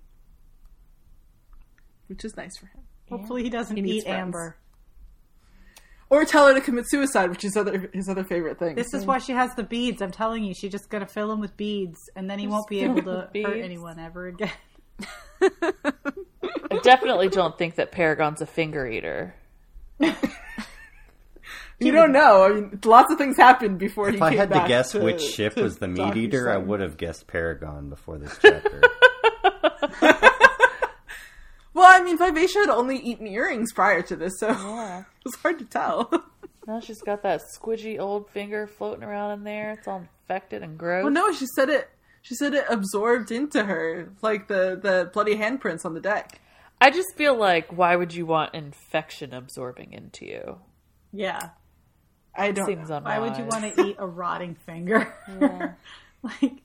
Speaker 3: Which is nice for him.
Speaker 2: Hopefully, he doesn't
Speaker 3: He
Speaker 2: eat
Speaker 3: friends.
Speaker 2: Amber.
Speaker 3: or tell her to commit suicide, which is other his other favorite thing.
Speaker 2: This is why she has the beads. I'm telling you, she's just gonna fill him with beads, and then he won't be able to hurt anyone ever again. *laughs*
Speaker 5: I definitely don't think that Paragon's a finger eater. *laughs*
Speaker 3: you don't know. I mean, lots of things happened before he
Speaker 1: If I
Speaker 3: came
Speaker 1: had to guess
Speaker 3: to-
Speaker 1: which ship was the meat
Speaker 3: Dr.
Speaker 1: eater, I would have guessed Paragon before this *laughs* chapter.
Speaker 3: Well, I mean, Vivacia had only eaten earrings prior to this, so
Speaker 5: Yeah. *laughs*
Speaker 3: it was hard to tell.
Speaker 5: Now she's got that squidgy old finger floating around in there. It's all infected and gross.
Speaker 3: well, no, she said it. She said it absorbed into her, like the the bloody handprints on the deck.
Speaker 5: I just feel like why would you want infection absorbing into you?
Speaker 2: Yeah.
Speaker 3: I don't.
Speaker 5: Seems
Speaker 3: know.
Speaker 2: Why would you want to *laughs* eat a rotting finger? *laughs* like,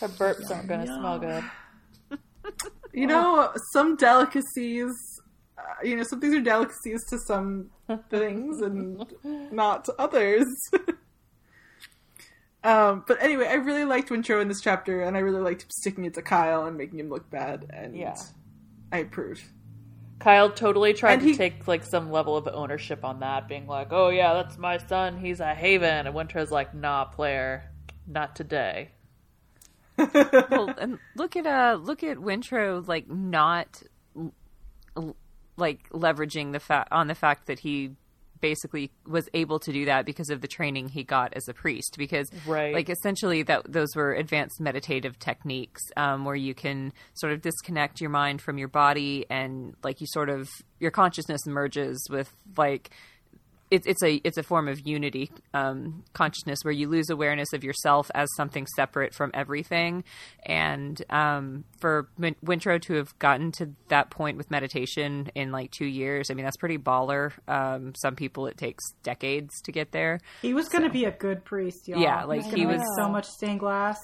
Speaker 5: Her burps aren't going to smell good.
Speaker 3: You know, some delicacies. Uh, you know, some things are delicacies to some *laughs* things and not to others. um, but anyway, I really liked Wintrow in this chapter, and I really liked sticking it to Kyle and making him look bad. And
Speaker 5: Yeah.
Speaker 3: I approve.
Speaker 5: Kyle totally tried
Speaker 3: And
Speaker 5: to
Speaker 3: he-
Speaker 5: take like some level of ownership on that, being like, "Oh yeah, that's my son. He's a Haven." And Wintrow's like, "Nah, player, not today." *laughs*
Speaker 4: well, and look at uh look at Wintrow like not l- like leveraging the fact on the fact that he basically was able to do that because of the training he got as a priest because
Speaker 5: Right.
Speaker 4: like essentially that those were advanced meditative techniques um, where you can sort of disconnect your mind from your body and like you sort of your consciousness merges with like it's it's a it's a form of unity um, consciousness where you lose awareness of yourself as something separate from everything, and um, for Win- Wintrow to have gotten to that point with meditation in like two years, I mean that's pretty baller. Um, some people it takes decades to get there.
Speaker 2: he was going to be a good priest, y'all.
Speaker 4: Yeah, like, he
Speaker 2: gonna
Speaker 4: was-
Speaker 2: so much stained glass.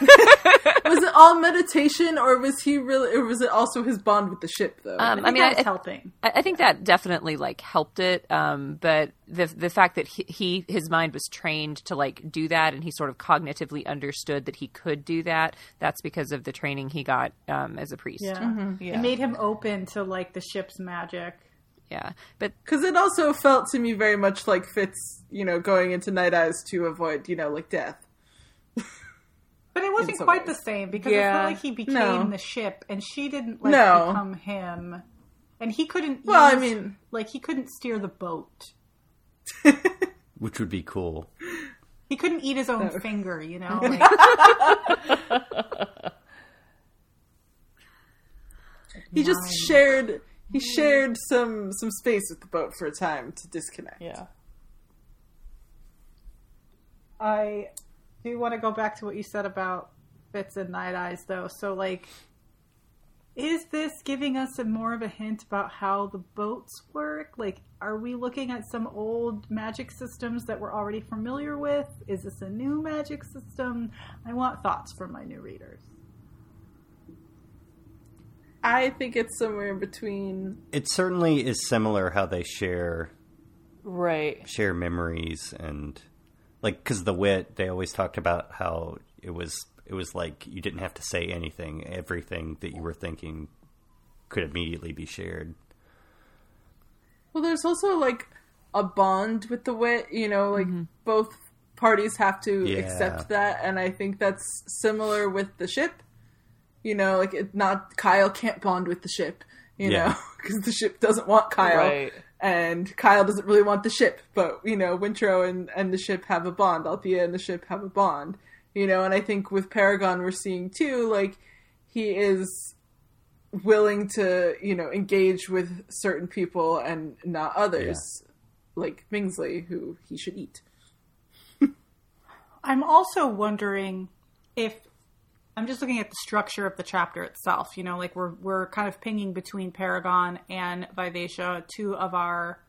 Speaker 3: Was it all meditation, or was he really? Or was it also his bond with the ship, though?
Speaker 4: Um,
Speaker 2: I,
Speaker 4: I mean,
Speaker 2: that's
Speaker 4: I,
Speaker 2: helping.
Speaker 4: I, I think that definitely like helped it. Um, but the the fact that he, he his mind was trained to like do that, and he sort of cognitively understood that he could do that. That's because of the training he got um, as a priest.
Speaker 2: Yeah.
Speaker 5: Yeah.
Speaker 2: It made him open to like the ship's magic.
Speaker 4: Yeah. But
Speaker 3: Because it also felt to me very much like Fitz, you know, going into Nighteyes to avoid, you know, like death. *laughs*
Speaker 2: But it wasn't quite
Speaker 3: ways.
Speaker 2: the same because it's
Speaker 5: Yeah.
Speaker 2: not like he became
Speaker 3: No.
Speaker 2: the ship and she didn't like
Speaker 3: No.
Speaker 2: become him. And he couldn't
Speaker 3: Well, I mean-
Speaker 2: like he couldn't steer the boat. *laughs*
Speaker 1: Which would be cool.
Speaker 2: He couldn't eat his own finger, you know? *laughs* Like, *laughs*
Speaker 3: He just shared he shared some some space with the boat for a time to disconnect.
Speaker 5: Yeah.
Speaker 2: I do want to go back to what you said about Fitz and Nighteyes, though. So, like, is this giving us a more of a hint about how the boats work? Like, are we looking at some old magic systems that we're already familiar with? Is this a new magic system? I want thoughts from my new readers.
Speaker 3: I think it's somewhere in between.
Speaker 1: It certainly is similar how they share
Speaker 5: Right.
Speaker 1: share memories and like because the wit they always talked about how it was it was like you didn't have to say anything everything that you were thinking could immediately be shared
Speaker 3: Well, there's also like a bond with the wit, you know, like mm-hmm. both parties have to
Speaker 1: Yeah.
Speaker 3: accept that, and I think that's similar with the ship. You know, like it not Kyle can't bond with the ship, you
Speaker 1: Yeah.
Speaker 3: know, *laughs* because the ship doesn't want Kyle,
Speaker 5: Right.
Speaker 3: And Kyle doesn't really want the ship, but you know, Wintrow and and the ship have a bond. Althea and the ship have a bond, you know, and I think with Paragon we're seeing too, like he is willing to you know engage with certain people and not others like Mingsley who he should eat *laughs*
Speaker 2: I'm also wondering if I'm just looking at the structure of the chapter itself. You know, like we're we're kind of pinging between Paragon and Vivacia, two of our,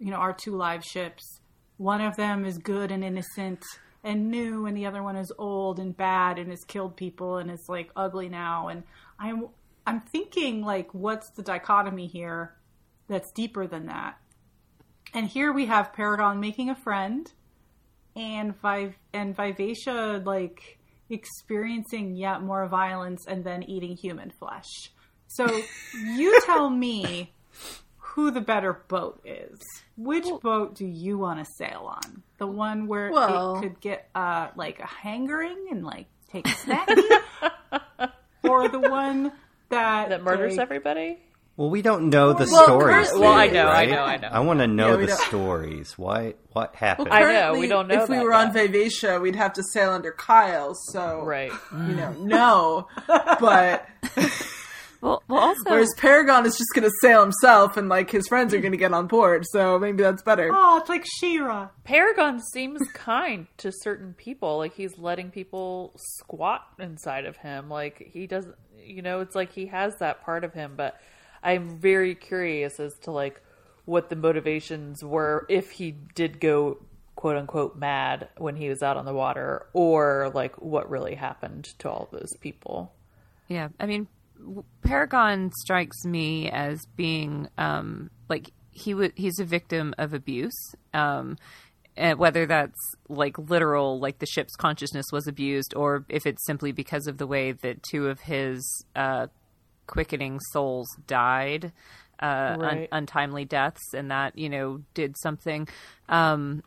Speaker 2: you know, our two live ships. One of them is good and innocent and new, and the other one is old and bad and has killed people and is like ugly now. And I'm I'm thinking like, what's the dichotomy here that's deeper than that? And here we have Paragon making a friend and Viv- and Vivacia like experiencing yet more violence and then eating human flesh. So *laughs* you tell me who the better boat is. Which boat do you want to sail on? The one where
Speaker 3: Well-
Speaker 2: it could get uh like a hangering and like take a *laughs* snacky, or the one that
Speaker 5: That murders
Speaker 2: like,
Speaker 5: everybody.
Speaker 1: Well, we don't know the
Speaker 3: Well,
Speaker 1: stories.
Speaker 3: currently-
Speaker 5: Well, I
Speaker 1: yet,
Speaker 5: know, I know, I know.
Speaker 1: I want to know
Speaker 3: Yeah,
Speaker 1: the
Speaker 3: don't-
Speaker 1: stories. Why? What happened?
Speaker 5: I know, we don't know
Speaker 3: If we
Speaker 5: that
Speaker 3: were on
Speaker 5: yet.
Speaker 3: Vivacia, we'd have to sail under Kyle. So
Speaker 5: Right.
Speaker 3: you know, no. But *laughs*
Speaker 4: Well, well, also
Speaker 3: whereas Paragon is just going to sail himself, and like his friends are going to get on board. So maybe that's better.
Speaker 2: Oh, it's like Shira.
Speaker 5: Paragon seems *laughs* kind to certain people. Like he's letting people squat inside of him. Like he doesn't, you know, it's like he has that part of him. But I'm very curious as to like what the motivations were if he did go quote unquote mad when he was out on the water, or like what really happened to all those people.
Speaker 4: Yeah, I mean, Paragon strikes me as being um, like he would he's a victim of abuse. Um, and whether that's like literal, like the ship's consciousness was abused, or if it's simply because of the way that two of his uh, quickening souls died, uh, un- untimely deaths, and that you know did something. Um,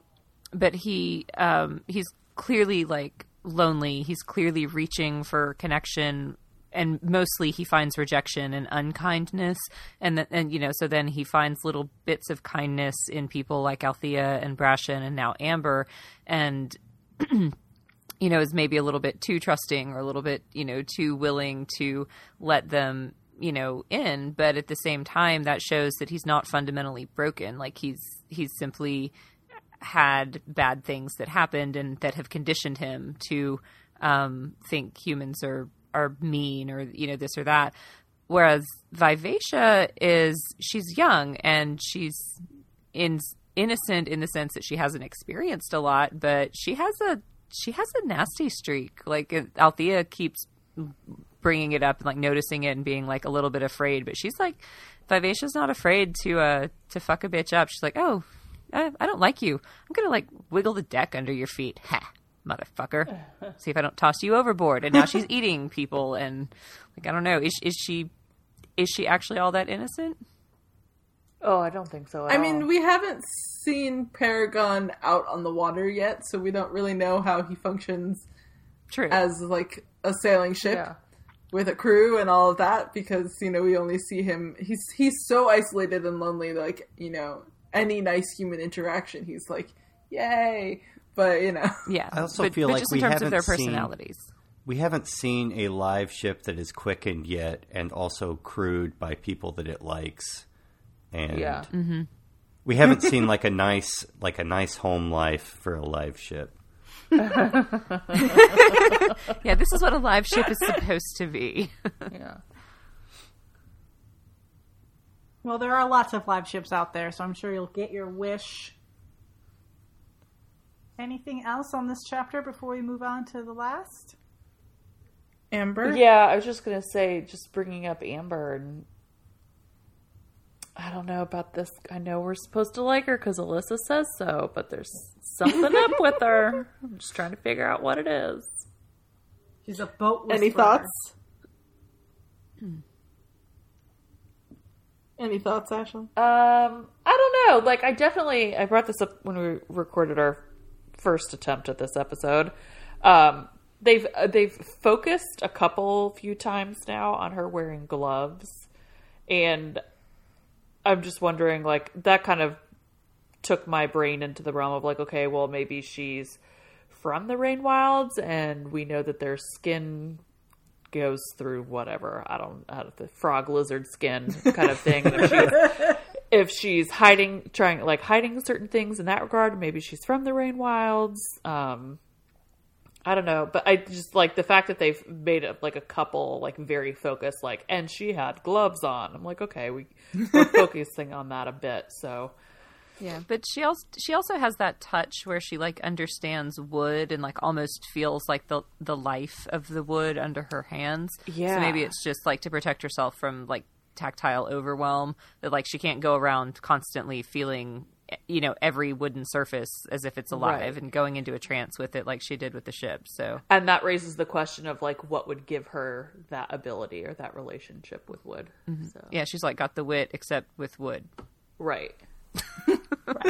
Speaker 4: but he um, he's clearly like lonely. He's clearly reaching for connection, and mostly he finds rejection and unkindness. And th- and you know, so then he finds little bits of kindness in people like Althea and Brashen and now Amber, and *clears throat* you know is maybe a little bit too trusting or a little bit you know too willing to let them you know in but at the same time that shows that he's not fundamentally broken like he's he's simply had bad things that happened and that have conditioned him to um, think humans are are mean or you know this or that. Whereas Vivacia is she's young and she's in innocent in the sense that she hasn't experienced a lot, but she has a she has a nasty streak. Like Althea keeps bringing it up and like noticing it and being like a little bit afraid, but she's like Vivacia's not afraid to uh to fuck a bitch up. She's like, oh, I, I don't like you. I'm gonna like wiggle the deck under your feet. Ha, motherfucker. *laughs* See if I don't toss you overboard. And now she's eating people and like I don't know. Is is she is she actually all that innocent?
Speaker 5: Oh, I don't think so. At
Speaker 3: I
Speaker 5: all.
Speaker 3: mean, we haven't seen Paragon out on the water yet, so we don't really know how he functions
Speaker 4: True.
Speaker 3: as like a sailing ship
Speaker 5: yeah.
Speaker 3: with a crew and all of that because you know we only see him he's he's so isolated and lonely like you know any nice human interaction he's like yay but you know *laughs*
Speaker 4: yeah.
Speaker 1: I also
Speaker 4: but,
Speaker 1: feel
Speaker 4: but
Speaker 1: like
Speaker 4: just
Speaker 1: we
Speaker 4: in terms of their
Speaker 1: haven't seen-
Speaker 4: personalities.
Speaker 1: We haven't seen a live ship that is quickened yet, and also crewed by people that it likes. And
Speaker 5: Yeah. Mm-hmm.
Speaker 1: we haven't seen like a nice, like a nice home life for a live ship. *laughs*
Speaker 4: Yeah, this is what a live ship is supposed to be.
Speaker 5: Yeah.
Speaker 2: Well, there are lots of live ships out there, so I'm sure you'll get your wish. Anything else on this chapter before we move on to the last?
Speaker 3: Amber
Speaker 5: Yeah, I was just gonna say, just bringing up Amber, and I don't know about this. I know we're supposed to like her because Alyssa says so, but there's something up with her. *laughs* I'm just trying to figure out what it is.
Speaker 2: She's a boat.
Speaker 3: any thoughts any thoughts Ashley
Speaker 5: Um, I don't know. Like, I definitely I brought this up when we recorded our first attempt at this episode. Um, they've uh, they've focused a couple few times now on her wearing gloves, and I'm just wondering, like, that kind of took my brain into the realm of like, okay, well, maybe she's from the Rain Wilds, and we know that their skin goes through whatever I don't know the frog lizard skin kind of thing. If she's, *laughs* if she's hiding, trying like hiding certain things in that regard, maybe she's from the Rain Wilds. Um, I don't know, but I just like the fact that they've made up like a couple like very focused like, and she had gloves on. I'm like, okay, we we're *laughs* focusing on that a bit. So
Speaker 4: Yeah, but she also she also has that touch where she like understands wood and like almost feels like the the life of the wood under her hands.
Speaker 5: Yeah.
Speaker 4: So maybe it's just like to protect herself from like tactile overwhelm that like she can't go around constantly feeling you know every wooden surface as if it's alive
Speaker 5: Right.
Speaker 4: and going into a trance with it like she did with the ship. So
Speaker 5: and that raises the question of like what would give her that ability or that relationship with wood. Mm-hmm. So
Speaker 4: yeah, she's like got the wit except with wood.
Speaker 5: Right.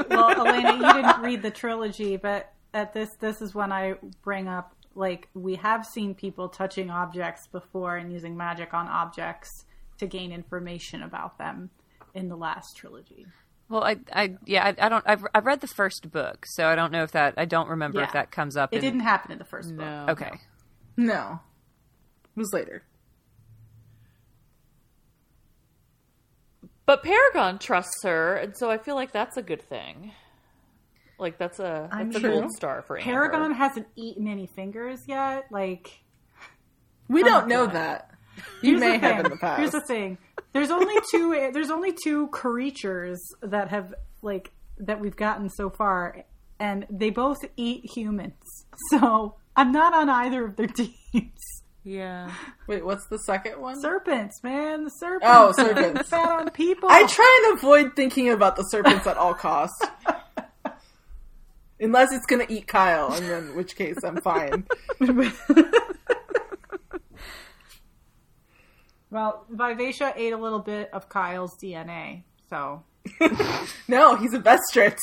Speaker 2: well, Elena, you didn't read the trilogy, but at this this is when I bring up like we have seen people touching objects before and using magic on objects to gain information about them in the last trilogy.
Speaker 4: Well, I, I, yeah, I, I don't. I've, I've read the first book, so I don't know if that. I don't remember if that comes up.
Speaker 2: It
Speaker 4: in,
Speaker 2: didn't happen in the first book.
Speaker 5: No.
Speaker 4: Okay.
Speaker 3: No. It was later.
Speaker 5: But Paragon trusts her, and so I feel like that's a good thing. Like that's a
Speaker 2: I'm
Speaker 5: a
Speaker 2: sure.
Speaker 5: gold star for Amber.
Speaker 2: Paragon hasn't eaten any fingers yet. Like
Speaker 3: We don't know that. You
Speaker 2: Here's
Speaker 3: may have in the past.
Speaker 2: Here's the thing. There's only two. *laughs* There's only two creatures that have like that we've gotten so far, and they both eat humans. *laughs* So I'm not on either of their *laughs* teams.
Speaker 5: Yeah.
Speaker 3: Wait, what's the second one?
Speaker 2: Serpents, man, the serpents.
Speaker 3: Oh, serpents.
Speaker 2: Fat on people.
Speaker 3: I try and avoid thinking about the serpents at all costs. Unless it's gonna eat Kyle, and then in which case I'm fine.
Speaker 2: Well, Vivacia ate a little bit of Kyle's DNA, so *laughs*
Speaker 3: No, he's a Vestrit.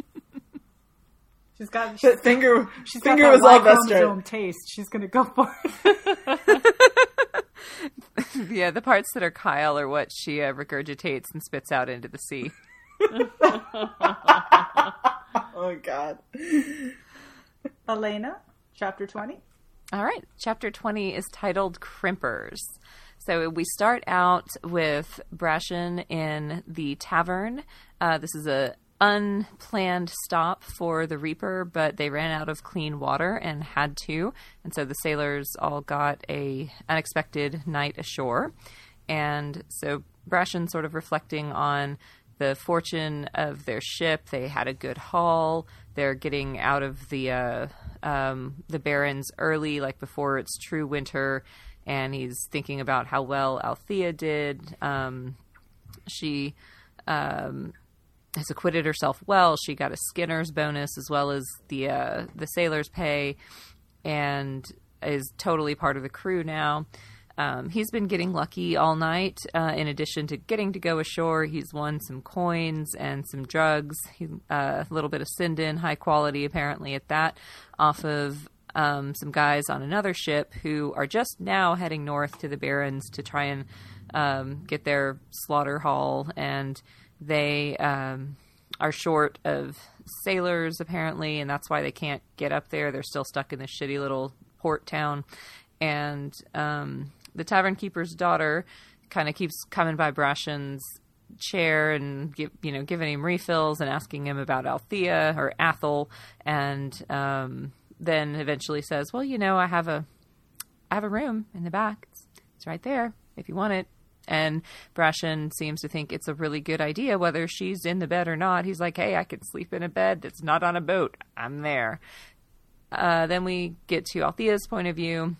Speaker 3: *laughs*
Speaker 2: she's got.
Speaker 3: That finger,
Speaker 2: She's got
Speaker 3: finger
Speaker 2: that
Speaker 3: was all
Speaker 2: Y chromosome
Speaker 3: Vestrit. *laughs*
Speaker 2: taste. She's gonna go for it.
Speaker 4: Yeah, the parts that are Kyle are what she uh, regurgitates and spits out into the sea.
Speaker 3: Oh god.
Speaker 2: Elena, chapter twenty.
Speaker 4: All right, chapter 20 is titled Crimpers. So we start out with Brashen in the tavern. Uh, this is a unplanned stop for the Reaper, but they ran out of clean water and had to, and so the sailors all got a unexpected night ashore. And so Brashen sort of reflecting on the fortune of their ship. They had a good haul. They're getting out of the uh, um, the Barrens early, like before it's true winter. And he's thinking about how well Althea did. Um, she um, has acquitted herself well. She got a Skinner's bonus as well as the uh, the sailor's pay, and is totally part of the crew now. Um, he's been getting lucky all night. Uh, in addition to getting to go ashore, he's won some coins and some drugs. He, uh, a little bit of Cindin, high quality apparently at that, off of um, some guys on another ship who are just now heading north to the Barrens to try and um, get their slaughter haul, and they um, are short of sailors apparently, and that's why they can't get up there. They're still stuck in this shitty little port town, and um, the tavern keeper's daughter kind of keeps coming by Brashen's chair and give, you know giving him refills and asking him about Althea or Athel, and um, then eventually says, "Well, you know, I have a I have a room in the back. It's, it's right there if you want it." And Brashen seems to think it's a really good idea, whether she's in the bed or not. He's like, "Hey, I can sleep in a bed that's not on a boat. I'm there." Uh, then we get to Althea's point of view,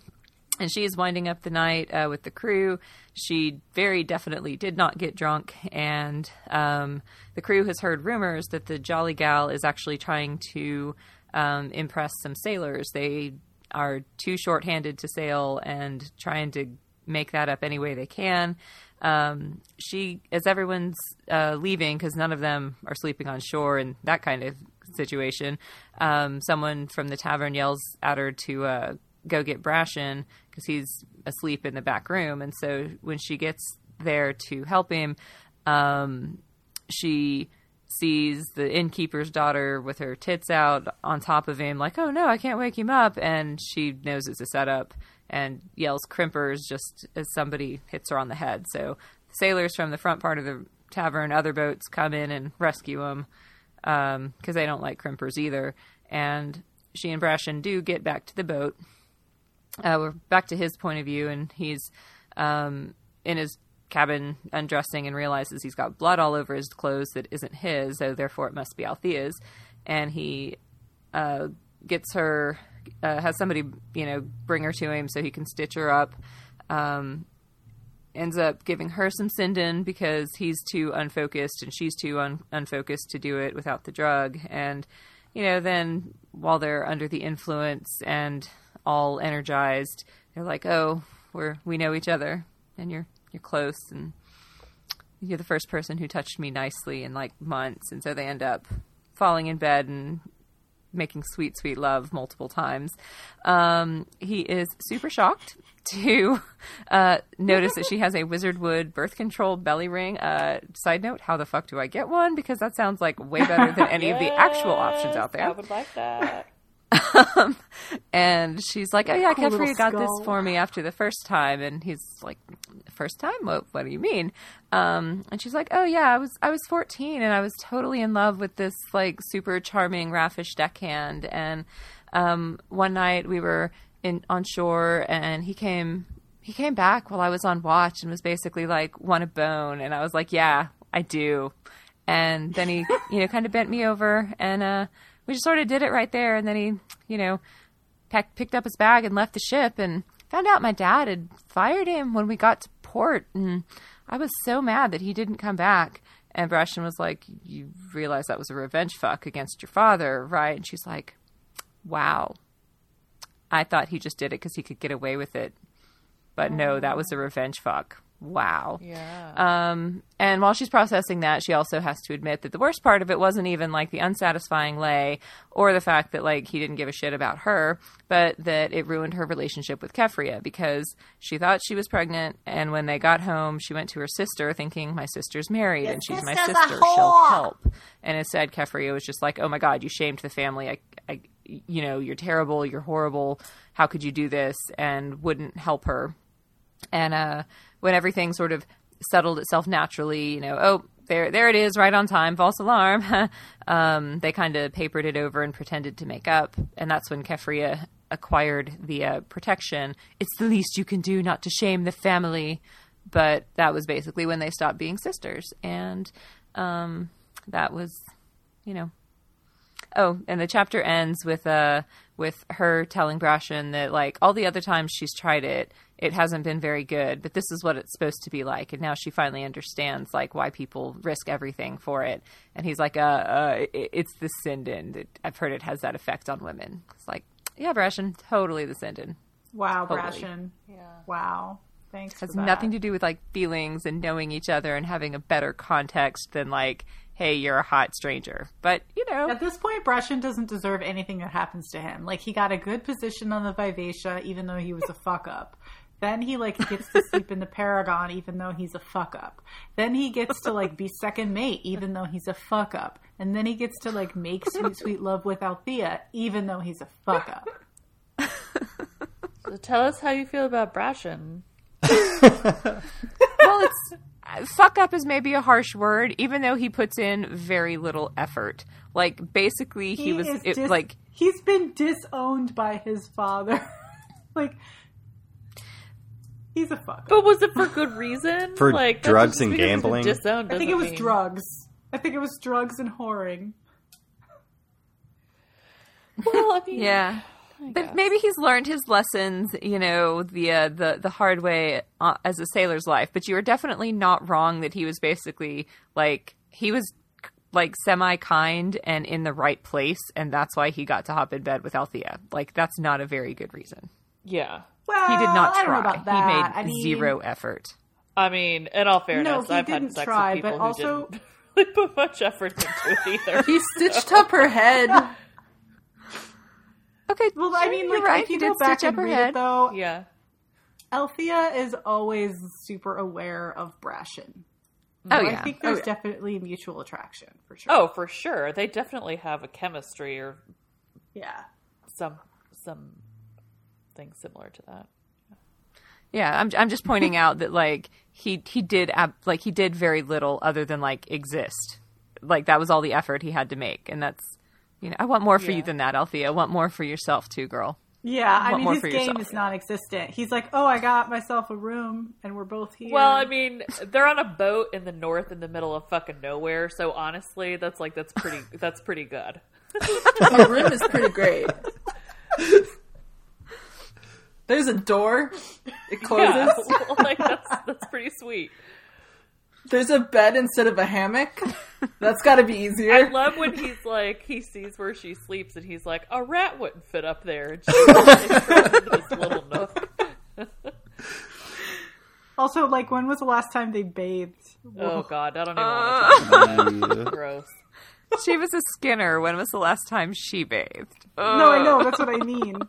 Speaker 4: and she is winding up the night uh, with the crew. She very definitely did not get drunk, and um, the crew has heard rumors that the Jolly Gal is actually trying to um, impress some sailors. They are too short-handed to sail and trying to make that up any way they can. Um, she, as everyone's uh, leaving, because none of them are sleeping on shore and that kind of situation, um, someone from the tavern yells at her to uh, go get Brashen because he's asleep in the back room. And so when she gets there to help him, um, she sees the innkeeper's daughter with her tits out on top of him, like, oh no, I can't wake him up. And she knows it's a setup and yells crimpers just as somebody hits her on the head. So sailors from the front part of the tavern, other boats come in and rescue him because they don't like crimpers either. And she and Brashen do get back to the boat. Uh, we're back to his point of view, and he's um, in his cabin undressing and realizes he's got blood all over his clothes that isn't his, so therefore it must be Althea's. And he uh, gets her, uh, has somebody, you know, bring her to him so he can stitch her up. Um, ends up giving her some Cindin because he's too unfocused and she's too un- unfocused to do it without the drug. And, you know, then while they're under the influence and all energized, they're like, oh, we're, we know each other and you're, you're close and you're the first person who touched me nicely in like months, and so they end up falling in bed and making sweet, sweet love multiple times. Um, he is super shocked *laughs* to uh, notice that she has a wizard wood birth control belly ring. Uh, side note: How the fuck do I get one? Because that sounds like way better than any of the actual options out there. *laughs*
Speaker 5: I would like that.
Speaker 4: And she's like, "Oh yeah,
Speaker 2: Cool Keffria
Speaker 4: got this for me after the first time." And he's like, first time? What, what do you mean?" Um, and she's like, "Oh yeah, I was I was 14 and I was totally in love with this like super charming raffish deckhand. And um, one night we were in on shore and he came he came back while I was on watch and was basically like, "Want a bone?" And I was like, "Yeah, I do." And then he, you know, kind of bent me over and uh, we just sort of did it right there. And then he, you know, pack, picked up his bag and left the ship and found out my dad had fired him when we got to port and I was so mad that he didn't come back. And Brashen was like you realize that was a revenge fuck against your father right? And she's like wow. I thought he just did it because he could get away with it. But no that was a oh. revenge fuck wow
Speaker 5: Yeah.
Speaker 4: um, and while she's processing that, she also has to admit that the worst part of it wasn't even like the unsatisfying lay or the fact that like he didn't give a shit about her, but that it ruined her relationship with Keffria because she thought she was pregnant. And when they got home, she went to her sister thinking, My sister's married and she's my sister. She'll help. And instead, Keffria was just like, Oh my God, you shamed the family. I, I, you know, you're terrible. You're horrible. How could you do this? And wouldn't help her and uh, when everything sort of settled itself naturally, you know, oh, there, there it is, right on time, false alarm. *laughs* um, they kind of papered it over and pretended to make up, and that's when Keffria acquired the uh, protection. It's the least you can do not to shame the family, but that was basically when they stopped being sisters, and um, that was, you know, Oh, and the chapter ends with uh with her telling Brashen that like all the other times she's tried it, it hasn't been very good, but this is what it's supposed to be like, and now she finally understands like why people risk everything for it. And he's like, uh, uh it, it's the Cindin. It, I've heard it has that effect on women. It's like, yeah, Brashen, totally the Cindin.
Speaker 2: Wow,
Speaker 4: Totally.
Speaker 2: Brashen.
Speaker 5: yeah.
Speaker 2: Wow. Thanks.
Speaker 4: has
Speaker 2: for that.
Speaker 4: nothing to do with like feelings and knowing each other and having a better context than like, hey, you're a hot stranger. But you know,
Speaker 2: At this point, Brashen doesn't deserve anything that happens to him. Like he got a good position on the Vivacia, even though he was a fuck up. Then he like gets to sleep in the Paragon, even though he's a fuck up. Then he gets to like be second mate, even though he's a fuck up. And then he gets to like make sweet sweet love with Althea, even though he's a fuck up.
Speaker 5: So tell us how you feel about Brashen. *laughs*
Speaker 4: well, it's uh, fuck up is maybe a harsh word, even though he puts in very little effort. Like basically, he, was
Speaker 2: is
Speaker 4: it,
Speaker 2: dis-
Speaker 4: like
Speaker 2: he's been disowned by his father. *laughs* like he's a fuck.
Speaker 5: But was it for good reason?
Speaker 1: For
Speaker 5: like
Speaker 1: drugs and gambling?
Speaker 5: Disowned
Speaker 2: I think it was
Speaker 5: mean-
Speaker 2: drugs. I think it was drugs and whoring.
Speaker 5: Well, I mean,
Speaker 4: yeah. But maybe he's learned his lessons, you know, the uh, the the hard way uh, as a sailor's life. But you are definitely not wrong that he was basically like he was like semi kind and in the right place, and that's why he got to hop in bed with Althea. Like that's not a very good reason.
Speaker 5: Yeah.
Speaker 2: Well,
Speaker 4: He did not
Speaker 2: I don't know
Speaker 4: try.
Speaker 2: about that.
Speaker 4: He made
Speaker 2: I mean,
Speaker 4: zero effort.
Speaker 5: I mean, in all fairness,
Speaker 2: he
Speaker 5: I've had sex
Speaker 2: try,
Speaker 5: with people
Speaker 2: but
Speaker 5: who
Speaker 2: also-
Speaker 5: didn't *laughs* really put much effort into it either.
Speaker 3: He stitched up her head. *laughs*
Speaker 4: Okay,
Speaker 2: Well, I mean, like
Speaker 4: right.
Speaker 2: if you
Speaker 4: he
Speaker 2: go
Speaker 4: did
Speaker 2: back
Speaker 4: stitch
Speaker 2: and
Speaker 4: up her
Speaker 2: read
Speaker 4: head.
Speaker 2: it, though,
Speaker 5: yeah.
Speaker 2: Althea is always super aware of Brashen.
Speaker 4: Oh yeah.
Speaker 2: I think oh, there's
Speaker 3: Oh, yeah.
Speaker 2: definitely mutual attraction for sure.
Speaker 5: Oh, for sure. They definitely have a chemistry or
Speaker 2: yeah.
Speaker 5: some some thing similar to that.
Speaker 4: Yeah, I'm I'm just pointing out that like he he did ab- like he did very little other than like exist. Like that was all the effort he had to make, and that's you know I want more for you than that, Althea. I want more for yourself too, girl.
Speaker 2: Yeah, I
Speaker 4: Want
Speaker 2: mean,
Speaker 4: more
Speaker 2: his
Speaker 4: for
Speaker 2: game
Speaker 4: yourself.
Speaker 2: is non-existent. He's like, "Oh, I got myself a room, and we're both here."
Speaker 5: Well, I mean, they're on a boat in the north in the middle of fucking nowhere, so honestly, that's like that's pretty that's pretty good. *laughs*
Speaker 3: The room is pretty great. *laughs* There's a door. It closes. *laughs*
Speaker 5: Yeah, like that's that's pretty sweet.
Speaker 3: There's a bed instead of a hammock. That's got to be easier.
Speaker 5: I love when he's like he sees where she sleeps and he's like a rat wouldn't fit up there and she takes this little nook. *laughs*
Speaker 2: also, like, when was the last time they bathed?
Speaker 5: Oh god, I don't even want to uh. talk about it. *laughs* Gross.
Speaker 4: She was a Skinner. When was the last time she bathed?
Speaker 2: No, I know. That's what I mean.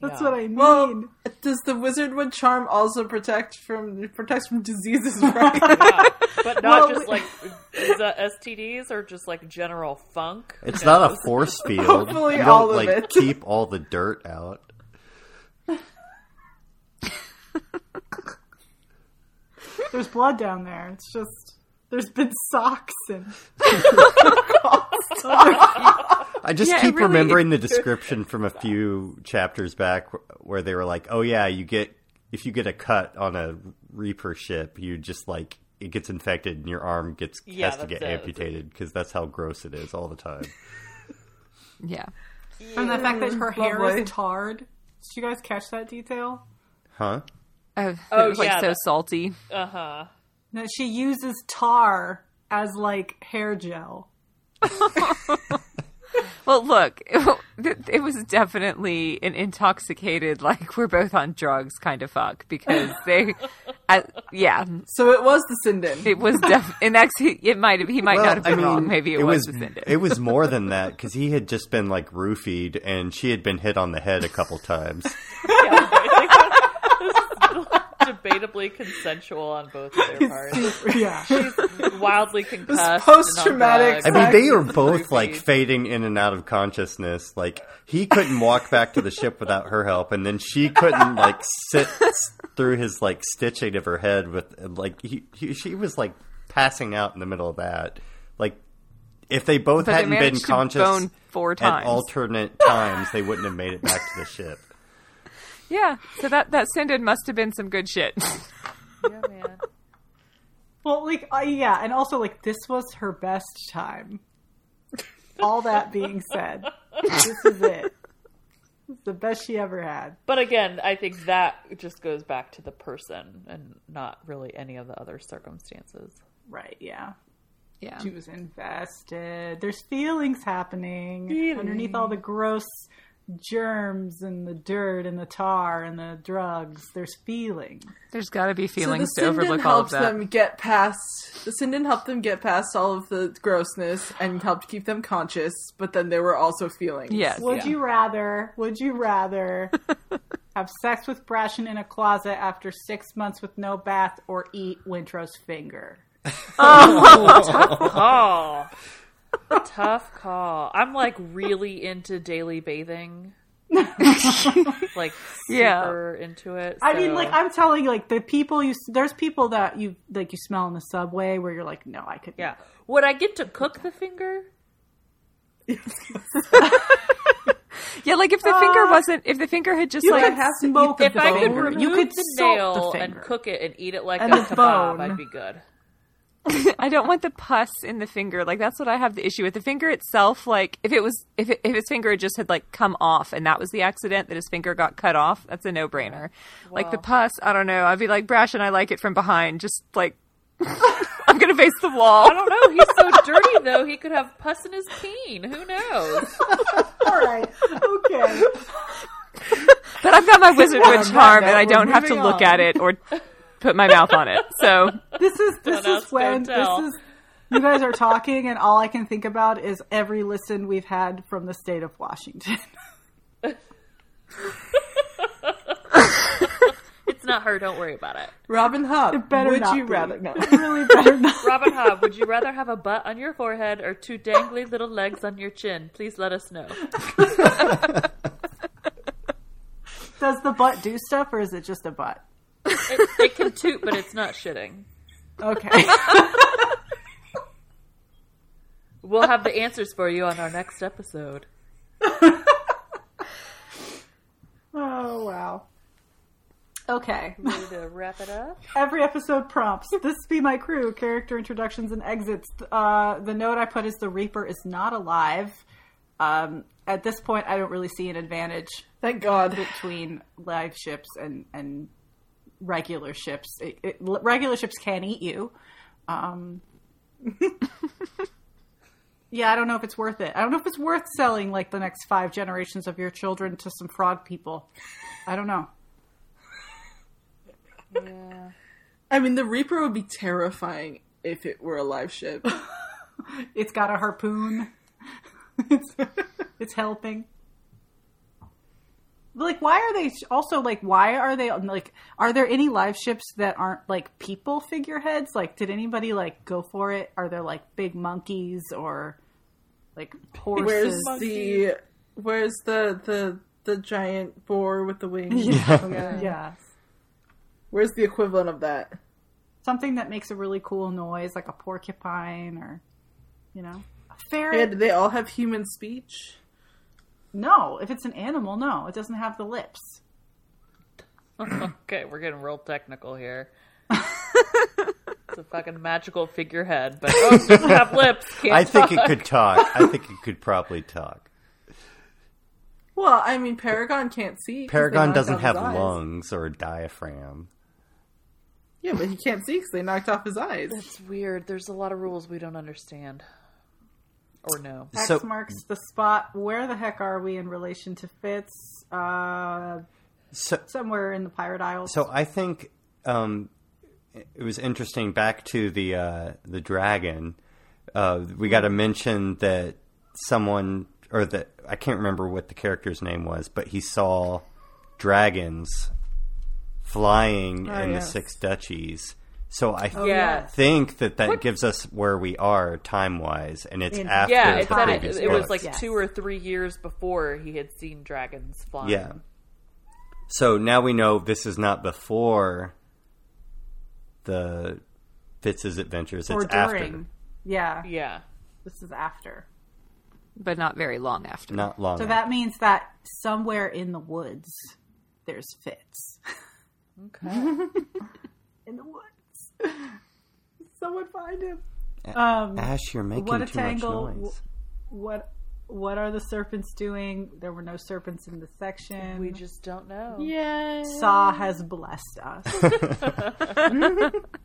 Speaker 2: That's
Speaker 5: Yeah.
Speaker 2: what I mean.
Speaker 3: Well, does the wizard wood charm also protect from protects from diseases? *laughs* Right?
Speaker 5: Yeah. But not
Speaker 2: Well,
Speaker 5: just
Speaker 2: we-
Speaker 5: like is that STDs or just like general funk?
Speaker 1: It's
Speaker 5: Who
Speaker 1: not a force *laughs* field.
Speaker 3: Hopefully
Speaker 1: you don't
Speaker 3: all of
Speaker 1: like
Speaker 3: it.
Speaker 1: keep all the dirt out. *laughs*
Speaker 2: there's blood down there. It's just there's been socks and *laughs*
Speaker 1: I just
Speaker 4: Yeah,
Speaker 1: keep
Speaker 4: really-
Speaker 1: remembering the description from a few chapters back where they were like, "Oh yeah, you get if you get a cut on a Reaper ship, you just like it gets infected and your arm gets
Speaker 5: Yeah,
Speaker 1: has to get
Speaker 5: it.
Speaker 1: amputated because that's how gross it is all the time." *laughs*
Speaker 4: Yeah.
Speaker 2: and the fact that her hair
Speaker 3: Lovely.
Speaker 2: is tarred. Did you guys catch that detail?
Speaker 1: Huh?
Speaker 4: Oh,
Speaker 5: Oh,
Speaker 4: it was, like
Speaker 5: yeah,
Speaker 4: so
Speaker 5: that-
Speaker 4: salty.
Speaker 5: Uh huh.
Speaker 2: That she uses tar as like hair gel. *laughs*
Speaker 4: Well, look, it, it was definitely an intoxicated, like we're both on drugs kind of fuck because they, I, yeah,
Speaker 3: so it was the Cindin.
Speaker 4: it was def, and actually it might have he might not have
Speaker 1: I
Speaker 4: been
Speaker 1: mean,
Speaker 4: wrong. Maybe it, was, the Cindin.
Speaker 1: it was more than that because he had just been like roofied and she had been hit on the head a couple times. *laughs*
Speaker 5: Yeah, right. this is debatably consensual on both of their parts.
Speaker 2: yeah.
Speaker 5: She's wildly concussed. and
Speaker 3: post-traumatic.
Speaker 1: I mean, they are both like fading in and out of consciousness. Like he couldn't walk back to the ship without her help, and then she couldn't like sit through his like stitching of her head with like he, he she was like passing out in the middle of that. Like if they both
Speaker 4: But
Speaker 1: hadn't been conscious
Speaker 4: bone four
Speaker 1: at alternate times, they wouldn't have made it back to the ship.
Speaker 4: Yeah, so that that Cindin must have been some good shit. *laughs*
Speaker 5: Yeah, man.
Speaker 2: Well, like, uh, yeah, and also, like, this was her best time. All that being said, this is it. It's the best she ever had.
Speaker 5: But again, I think that just goes back to the person and not really any of the other circumstances.
Speaker 2: Right, yeah.
Speaker 4: yeah,
Speaker 2: She was invested. There's feelings happening underneath all the gross germs and the dirt and the tar and the drugs. There's feelings.
Speaker 4: there's got to be
Speaker 3: So
Speaker 4: feelings
Speaker 3: the
Speaker 4: to
Speaker 3: Cindin
Speaker 4: overlook all of
Speaker 3: helped
Speaker 4: that.
Speaker 3: them get past. The Cindin helped them get past all of the grossness and helped keep them conscious. But then there were also feelings.
Speaker 4: Yes.
Speaker 2: Would
Speaker 4: Yeah.
Speaker 2: you rather? Would you rather *laughs* have sex with Brashen in a closet after six months with no bath, or eat Wintrow's finger?
Speaker 5: Oh, *laughs* *laughs* tough call. I'm like really into daily bathing. *laughs* like
Speaker 4: Yeah.
Speaker 5: into it.
Speaker 2: I mean, like I'm telling you, like the people you there's people that you like you smell in the subway where you're like, no, I could.
Speaker 5: yeah. Would I get to cook the finger? *laughs*
Speaker 4: Yeah, like if the finger uh, wasn't, if the finger had just like
Speaker 2: could smoke
Speaker 5: If
Speaker 2: the
Speaker 5: I could remove
Speaker 2: you could
Speaker 5: the nail
Speaker 2: the
Speaker 5: and cook it and eat it like
Speaker 2: And
Speaker 5: a kebab,
Speaker 2: bone.
Speaker 5: I'd be good. *laughs*
Speaker 4: I don't want the pus in the finger. Like that's what I have the issue with. The finger itself, like if it was if it, if his finger just had like come off and that was the accident that his finger got cut off, that's a no brainer. Like the pus, I don't know. I'd be like Brash and I like it from behind. Just like *laughs* I'm gonna face the wall.
Speaker 5: I don't know. He's so dirty though. He could have pus in his peen. Who knows? *laughs*
Speaker 2: All right, okay.
Speaker 4: But I've got my wizard
Speaker 2: On
Speaker 4: wood
Speaker 2: that
Speaker 4: charm and I don't have to look
Speaker 2: on.
Speaker 4: at it or put my mouth on it. So *laughs*
Speaker 2: This is this
Speaker 5: Don't
Speaker 2: is when this is. You guys are talking, and all I can think about is every listen we've had from the state of Washington. *laughs*
Speaker 5: It's not her. Don't worry about it.
Speaker 3: Robin Hobb.
Speaker 2: better
Speaker 3: would
Speaker 2: not
Speaker 3: you
Speaker 2: be.
Speaker 3: rather? No.
Speaker 2: Really better *laughs* not.
Speaker 5: Robin Hobb, would you rather have a butt on your forehead or two dangly little legs on your chin? Please let us know.
Speaker 2: Does the butt do stuff, or is it just a butt?
Speaker 5: It, it can toot, but it's not shitting.
Speaker 2: Okay. *laughs*
Speaker 5: We'll have the answers for you on our next episode. *laughs*
Speaker 2: oh wow. Okay.
Speaker 5: Ready to wrap it up?
Speaker 2: Every episode prompts. This be my crew. Character introductions and exits. Uh, the note I put is the Reaper is not alive. Um, at this point, I don't really see an advantage
Speaker 3: Thank God.
Speaker 2: between live ships and and regular ships. It, it, regular ships can eat you. Um, *laughs* yeah, I don't know if it's worth it. I don't know if it's worth selling like the next five generations of your children to some frog people. I don't know.
Speaker 5: Yeah.
Speaker 3: I mean, the Reaper would be terrifying if it were a live ship. *laughs*
Speaker 2: It's got a harpoon. *laughs* it's it's helping. Like, why are they also like? Why are they um, like? Are there any live ships that aren't like people figureheads? Like, did anybody like go for it? Are there like big monkeys or like horses?
Speaker 3: Where's the Where's the the the giant boar with the wings? *laughs*
Speaker 2: yeah. yeah.
Speaker 3: Where's the equivalent of that?
Speaker 2: Something that makes a really cool noise, like a porcupine or, you know, a ferret.
Speaker 3: do they all have human speech?
Speaker 2: No, if it's an animal, no, it doesn't have the lips.
Speaker 5: Okay, we're getting real technical here. *laughs* it's a fucking magical figurehead, but oh, it doesn't have lips. Can't
Speaker 1: I think it could talk. I think it could probably talk.
Speaker 3: Well, I mean, Paragon can't see.
Speaker 1: Paragon doesn't have
Speaker 3: eyes.
Speaker 1: lungs or a diaphragm.
Speaker 3: Yeah, but he can't see because they knocked off his eyes.
Speaker 5: That's weird. There's a lot of rules we don't understand. Or no.
Speaker 2: X
Speaker 1: So-
Speaker 2: marks the spot. Where the heck are we in relation to Fitz? Uh,
Speaker 1: So,
Speaker 2: somewhere in the Pirate Isles.
Speaker 1: so I think um, it was interesting. Back to the uh, the dragon, uh, we got to mention that someone or that I can't remember what the character's name was, but he saw dragons flying
Speaker 3: Oh,
Speaker 1: in
Speaker 3: yes.
Speaker 1: the Six Duchies. So I
Speaker 2: Oh,
Speaker 5: yeah.
Speaker 2: yes.
Speaker 1: think that that gives us where we are time wise, and it's
Speaker 2: In-
Speaker 1: after
Speaker 5: Yeah,
Speaker 1: the
Speaker 5: it said it, it was like
Speaker 2: Yes.
Speaker 5: two or three years before he had seen dragons flying.
Speaker 1: Yeah. So now we know this is not before the Fitz's adventures.
Speaker 2: or
Speaker 1: It's
Speaker 2: during.
Speaker 1: after,
Speaker 2: Yeah,
Speaker 5: Yeah.
Speaker 2: this is after.
Speaker 4: but not very long after.
Speaker 1: not long.
Speaker 2: So
Speaker 1: after.
Speaker 2: that means that somewhere in the woods, there's Fitz.
Speaker 5: Okay. *laughs*
Speaker 2: in the woods. *laughs* Someone find him. Um,
Speaker 1: Ash, you're making
Speaker 2: what a
Speaker 1: too
Speaker 2: tangle.
Speaker 1: much noise.
Speaker 2: what what are the serpents doing? There were no serpents in the section.
Speaker 5: we just don't know.
Speaker 3: Yeah.
Speaker 2: Sa has blessed us. *laughs* *laughs*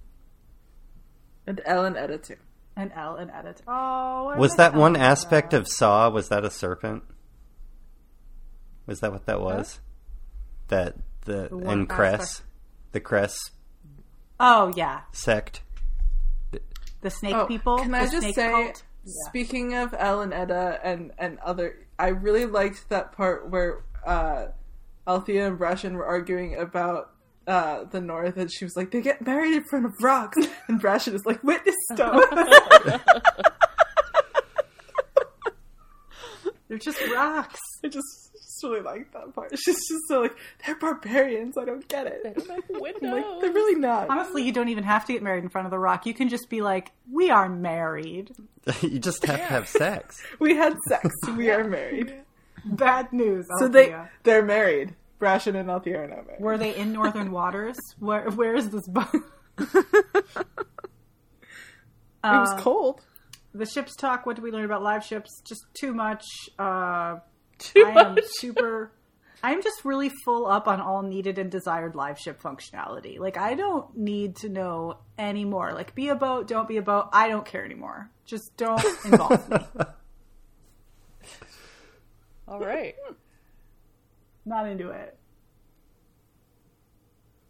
Speaker 3: And El and Eda too.
Speaker 2: and El and Eda. Oh, where
Speaker 1: Was that one aspect of Sa? Was that a serpent? Was that what that was? That the,
Speaker 2: one
Speaker 1: and Cress,
Speaker 2: aspect.
Speaker 1: the Cress
Speaker 2: Oh yeah,
Speaker 1: sect.
Speaker 2: the snake
Speaker 3: Oh,
Speaker 2: people.
Speaker 3: Can
Speaker 2: the
Speaker 3: I just say,
Speaker 2: cult.
Speaker 3: speaking of El and Eda and and other, I really liked that part where uh, Althea and Brashen were arguing about uh, the North, and she was like, "They get married in front of rocks," *laughs* and Brashen is like, "Witness stone." *laughs* *laughs*
Speaker 2: They're just rocks.
Speaker 3: I just, just really like that part. *laughs* She's just so like, "They're barbarians. I don't get it."
Speaker 5: They don't have
Speaker 3: I'm
Speaker 5: windows.
Speaker 3: like, they're really not.
Speaker 2: Honestly, you don't even have to get married in front of the rock. You can just be like, "We are married." *laughs*
Speaker 1: you just have to have sex. *laughs*
Speaker 3: We had sex. We are married.
Speaker 2: Bad news.
Speaker 3: So they
Speaker 2: Althea.
Speaker 3: they're married. Brashen and Althea are not married.
Speaker 2: were they in northern waters? Where where is this boat?
Speaker 3: it was cold.
Speaker 2: the ships talk. What do we learn about live ships? Just too much. Uh,
Speaker 5: Too
Speaker 2: I am super. I'm just really full up on all needed and desired live ship functionality. Like I don't need to know anymore. Like be a boat, don't be a boat. I don't care anymore. Just don't *laughs* involve me.
Speaker 5: All right.
Speaker 2: Not into it.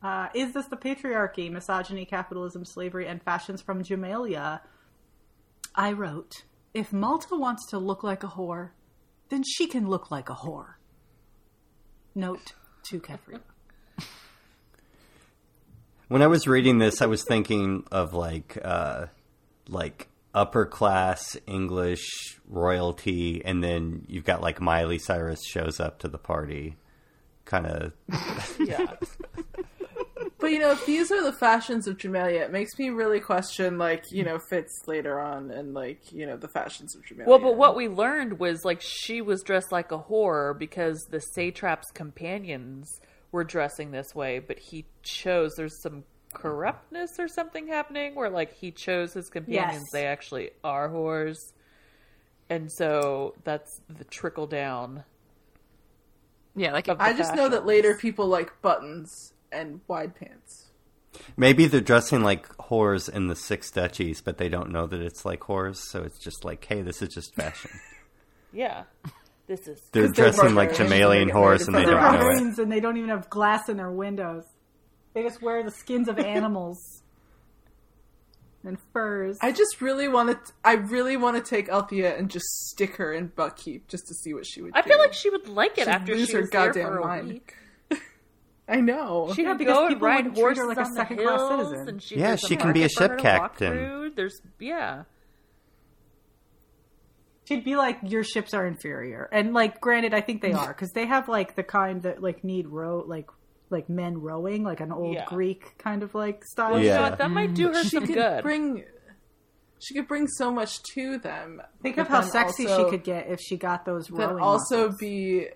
Speaker 2: Uh, is this the patriarchy, misogyny, capitalism, slavery, and fashions from Jamaillia? I wrote, if Malta wants to look like a whore, then she can look like a whore. Note to Keffria.
Speaker 1: When I was reading this, I was thinking of like uh, like upper class English royalty, and then you've got like Miley Cyrus shows up to the party, kind of. *laughs*
Speaker 5: Yeah.
Speaker 3: But you know, if these are the fashions of Jamaillia, it makes me really question, like, you know, Fitz later on and, like, you know, the fashions of Jamaillia.
Speaker 5: Well, but what we learned was like she was dressed like a whore because the satrap's companions were dressing this way, but he chose there's some corruptness or something happening where like he chose his companions
Speaker 2: Yes.
Speaker 5: they actually are whores. And so that's the trickle down.
Speaker 4: Yeah, like
Speaker 3: I just know that later people like buttons and wide pants.
Speaker 1: Maybe they're dressing like whores in the Six Duchies, but they don't know that it's like whores, so it's just like, hey, this is just fashion. *laughs*
Speaker 5: Yeah. This is
Speaker 1: They're
Speaker 3: 'Cause they're
Speaker 1: dressing like
Speaker 3: barbarians, Jamaillian
Speaker 1: whores, and they
Speaker 3: married in
Speaker 2: They're
Speaker 1: don't know it.
Speaker 2: and they don't even have glass in their windows. They just wear the skins of animals. *laughs* and furs.
Speaker 3: I just really want to. I really want to take Althea and just stick her in Buckkeep just to see what she would.
Speaker 5: I
Speaker 3: do.
Speaker 5: feel like she would like it
Speaker 3: She'd
Speaker 5: after
Speaker 3: lose
Speaker 5: she
Speaker 3: her
Speaker 5: was there for a
Speaker 3: mind.
Speaker 5: week.
Speaker 3: I know.
Speaker 5: She
Speaker 2: Yeah,
Speaker 5: could
Speaker 2: because
Speaker 5: go and
Speaker 2: people
Speaker 5: ride
Speaker 2: wouldn't her
Speaker 5: horses
Speaker 2: like a
Speaker 5: on the
Speaker 2: second-class
Speaker 5: hills,
Speaker 2: citizen.
Speaker 5: and she,
Speaker 1: Yeah, she can be a
Speaker 5: market for her
Speaker 1: ship captain.
Speaker 5: through. There's yeah.
Speaker 2: She'd be like, your ships are inferior, and like, granted, I think they are because they have like the kind that like need row, like like men rowing, like an old
Speaker 5: Yeah.
Speaker 2: Greek kind of like style.
Speaker 5: You know
Speaker 1: Yeah.
Speaker 5: what? That might do her
Speaker 3: she
Speaker 5: some
Speaker 3: could
Speaker 5: good.
Speaker 3: bring. She could bring so much to them.
Speaker 2: Think of how sexy
Speaker 3: also-
Speaker 2: she could get if she got those
Speaker 3: That
Speaker 2: rowing.
Speaker 3: also
Speaker 2: muscles.
Speaker 3: be.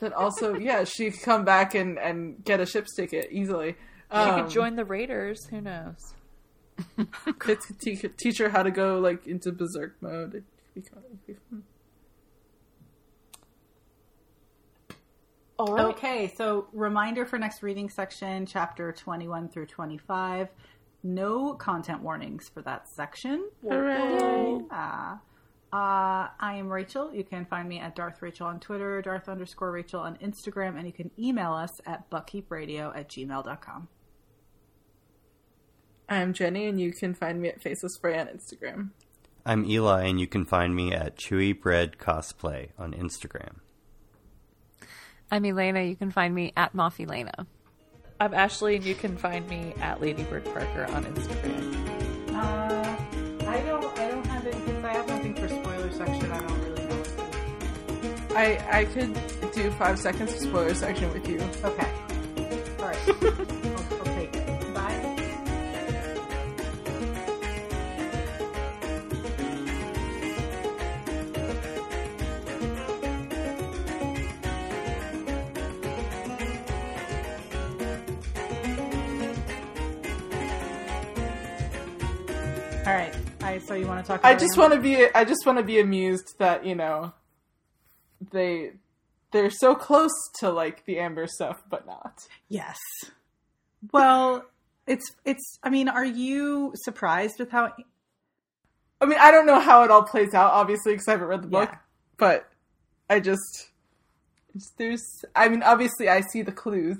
Speaker 3: That also, yeah, she could come back and and get a ship's ticket easily.
Speaker 5: She
Speaker 3: Um,
Speaker 5: could join the Raiders. Who knows? *laughs*
Speaker 3: could te- could teach her how to go like into berserk mode. It could be kind of- it'd be fun.
Speaker 5: All right.
Speaker 2: Okay, so reminder for next reading section, chapter 21 through 25. No content warnings for that section.
Speaker 3: Hooray!
Speaker 2: Yeah. Uh, I am Rachel. You can find me at Darth Rachel on Twitter, Darth underscore Rachel on Instagram, and you can email us at buckkeepradio at gmail.com.
Speaker 3: I'm Jenny, and you can find me at Faceless Spray on Instagram.
Speaker 1: I'm Eli, and you can find me at Chewy Bread Cosplay on Instagram.
Speaker 4: I'm Elena. You can find me at Moff Elena.
Speaker 5: I'm Ashley, and you can find me at Ladybird Parker on Instagram.
Speaker 2: I I
Speaker 3: could do five seconds of spoiler section with you.
Speaker 2: Okay. All right. I'll, I'll take it. Bye. All right. I so you want to talk? About
Speaker 3: I just want to be I just want to be amused that you know they they're so close to like the Amber stuff, but not.
Speaker 2: Yes. Well, it's it's. I mean, are you surprised with how?
Speaker 3: I mean, I don't know how it all plays out, obviously, because I haven't read the book.
Speaker 2: Yeah.
Speaker 3: But I just there's. I mean, obviously, I see the clues.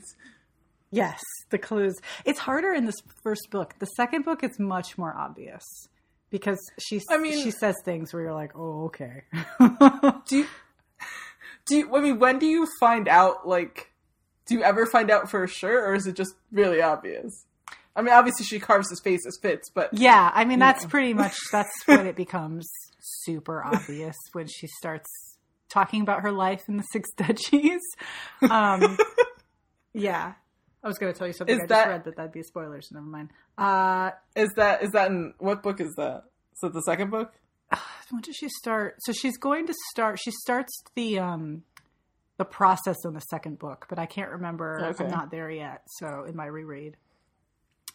Speaker 2: Yes, the clues. It's harder in this first book. The second book, it's much more obvious because she.
Speaker 3: I mean-
Speaker 2: she says things where you're like, oh, okay.
Speaker 3: Do you? Do you? I mean, when do you find out? Like, do you ever find out for sure, or is it just really obvious? I mean, obviously, she carves his face as Fitz, but
Speaker 2: yeah, I mean, that's pretty much *laughs* that's when it becomes super obvious when she starts talking about her life in the Six *laughs* Duchies. Um, yeah. I was going to tell you something
Speaker 3: Is
Speaker 2: I just
Speaker 3: that-
Speaker 2: read, but that'd be a spoiler, so never mind. Uh,
Speaker 3: is that is that in what book is that? Is that the second book?
Speaker 2: When does she start? So she's going to start. She starts the um the process in the second book, but I can't remember.
Speaker 3: Okay.
Speaker 2: I'm not there yet. So in my reread,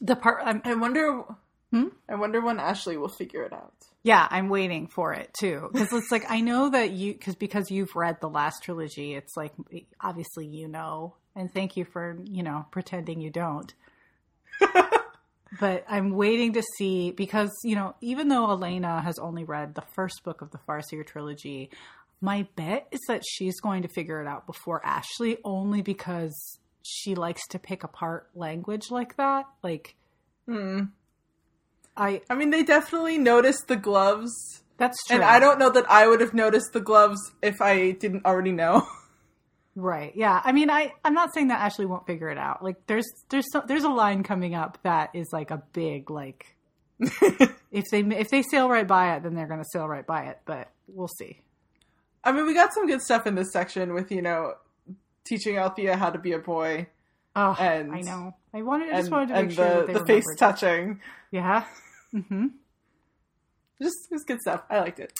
Speaker 2: the part. I'm,
Speaker 3: I wonder.
Speaker 2: Hmm?
Speaker 3: I wonder when Ashley will figure it out.
Speaker 2: yeah, I'm waiting for it too because it's like I know that you because because you've read the last trilogy. It's like obviously you know, and thank you for you know pretending you don't. *laughs* but I'm waiting to see because you know even though Elena has only read the first book of the Farseer trilogy, my bet is that she's going to figure it out before Ashley, only because she likes to pick apart language like that. Like,
Speaker 3: Hmm.
Speaker 2: I
Speaker 3: I mean, they definitely noticed the gloves,
Speaker 2: that's true,
Speaker 3: and I don't know that I would have noticed the gloves if I didn't already know. *laughs*
Speaker 2: Right. Yeah. I mean, I I'm not saying that Ashley won't figure it out. Like, there's there's so, there's a line coming up that is like a big like. *laughs* if they if they sail right by it, then they're going to sail right by it. But we'll see.
Speaker 3: I mean, we got some good stuff in this section with you know teaching Althea how to be a boy
Speaker 2: Oh,
Speaker 3: And-
Speaker 2: I know. I wanted. I
Speaker 3: and,
Speaker 2: just wanted to make sure
Speaker 3: the
Speaker 2: that they
Speaker 3: the face touching.
Speaker 2: Yeah. hmm
Speaker 3: Just it was good stuff. I liked it.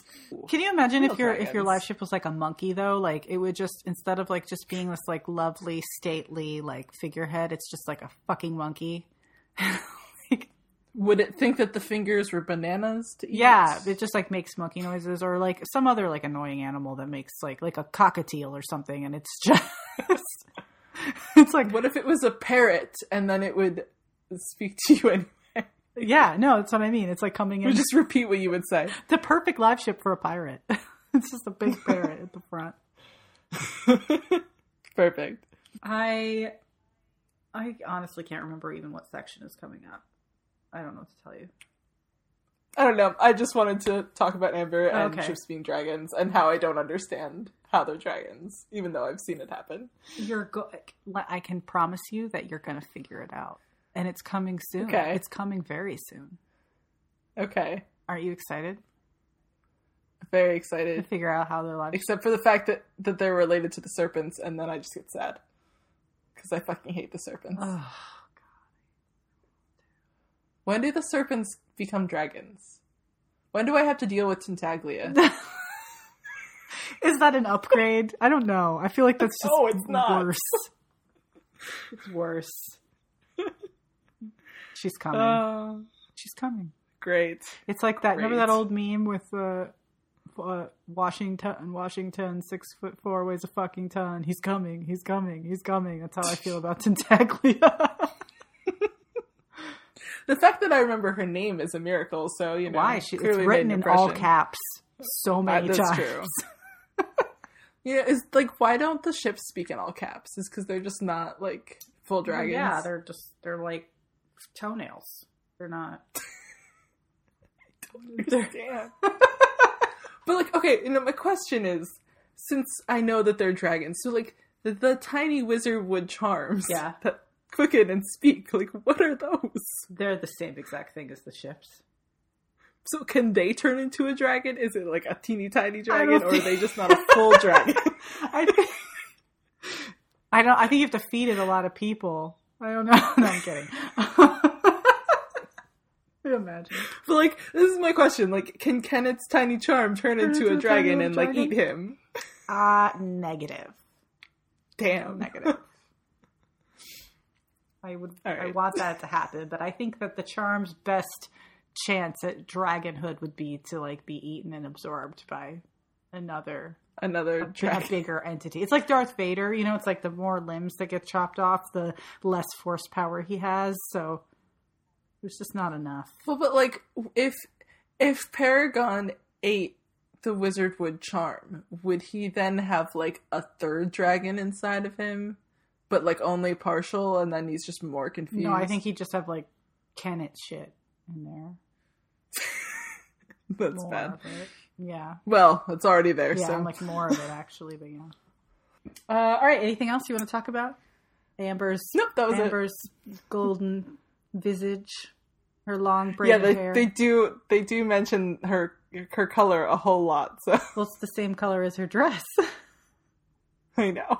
Speaker 2: Can you imagine if your if your life ship was like a monkey though? Like it would just instead of like just being this like lovely stately like figurehead, it's just like a fucking monkey. *laughs* Like,
Speaker 3: Would it think that the fingers were bananas to eat?
Speaker 2: yeah, it just like makes monkey noises or like some other like annoying animal that makes like like a cockatiel or something, and it's *laughs* just it's like
Speaker 3: What if it was a parrot and then it would speak to you and
Speaker 2: yeah, no, that's what I mean. It's like coming in
Speaker 3: would *laughs* just repeat what you would say?
Speaker 2: the perfect live ship for a pirate. *laughs* it's just a big parrot at the front. *laughs*
Speaker 3: Perfect.
Speaker 2: I I honestly can't remember even what section is coming up. I don't know what to tell you.
Speaker 3: I don't know. I just wanted to talk about Amber and
Speaker 2: Okay.
Speaker 3: ships being dragons and how I don't understand how they're dragons, even though I've seen it happen.
Speaker 2: You're go- I can promise you that you're going to figure it out. And it's coming soon.
Speaker 3: Okay.
Speaker 2: It's coming very soon.
Speaker 3: Okay,
Speaker 2: Aren't you excited
Speaker 3: very excited.
Speaker 2: to figure out how they're lives
Speaker 3: Except for the fact that that they're related to the serpents, and then I just get sad because I fucking hate the serpents.
Speaker 2: Oh, God.
Speaker 3: When do the serpents become dragons? When do I have to deal with Tintaglia? *laughs*
Speaker 2: Is that an upgrade? I don't know. I feel like that's just
Speaker 3: No, it's not.
Speaker 2: worse. *laughs* it's worse. She's coming.
Speaker 3: Oh,
Speaker 2: She's coming.
Speaker 3: great.
Speaker 2: It's like that. Remember that old meme with the. uh, Washington? Washington, six foot four, weighs a fucking ton. He's coming. He's coming. He's coming. That's how I feel about *laughs* Tintaglia. *laughs*
Speaker 3: The fact that I remember her name is a miracle. So you know,
Speaker 2: Why? She, it's written in all caps so
Speaker 3: Uh,
Speaker 2: many
Speaker 3: that's
Speaker 2: times.
Speaker 3: true. *laughs* Yeah, it's like why don't the ships speak in all caps? Is because they're just not like full dragons.
Speaker 2: Yeah, they're just they're like toenails. They're not. *laughs*
Speaker 3: Damn. *laughs* but like, okay, you know, my question is, since I know that they're dragons, so like the, the tiny wizard wood charms,
Speaker 2: Yeah. *laughs*
Speaker 3: that quicken and speak, like what are those?
Speaker 2: They're the same exact thing as the ships.
Speaker 3: So can they turn into a dragon? Is it like a teeny tiny dragon, or are they just not a full dragon?
Speaker 2: I think. I don't. I think you have to feed it a lot of people. I don't know. No, I'm kidding. Imagine.
Speaker 3: But like, this is my question: like, can Kennit's tiny charm turn into
Speaker 2: into
Speaker 3: a
Speaker 2: a
Speaker 3: dragon
Speaker 2: tiny
Speaker 3: and like eat him?
Speaker 2: Uh negative.
Speaker 3: Damn.
Speaker 2: Negative. *laughs* I would.
Speaker 3: All
Speaker 2: I want that to happen, but I think that the charm's best chance at dragonhood would be to like be eaten and absorbed by another
Speaker 3: Another
Speaker 2: a
Speaker 3: dragon.
Speaker 2: bigger entity. It's like Darth Vader, you know, it's like the more limbs that get chopped off, the less force power he has. So there's just not enough.
Speaker 3: Well, but like, if if Paragon ate the wizard wood charm, would he then have like a third dragon inside of him, but like only partial, and then he's just more confused?
Speaker 2: No, I think he'd just have like Kennit shit in there. *laughs*
Speaker 3: that's
Speaker 2: More
Speaker 3: bad.
Speaker 2: Yeah.
Speaker 3: Well, it's already there.
Speaker 2: Yeah,
Speaker 3: so
Speaker 2: I'm like more of it actually, but yeah. *laughs* Uh, all right, anything else you want to talk about? Amber's
Speaker 3: Nope, that was it.
Speaker 2: Amber's golden visage, her long
Speaker 3: yeah, they
Speaker 2: hair.
Speaker 3: they do they do mention her her color a whole lot. So *laughs*
Speaker 2: Well, it's the same color as her dress. *laughs*
Speaker 3: I know.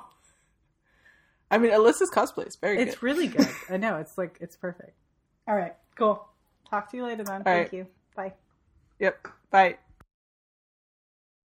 Speaker 3: I mean, Alyssa's cosplay is very
Speaker 2: It's
Speaker 3: good.
Speaker 2: really good. *laughs* I know. It's like it's perfect. All right, cool. Talk to you later, then. Thank
Speaker 3: right.
Speaker 2: you. Bye.
Speaker 3: Yep. Bye.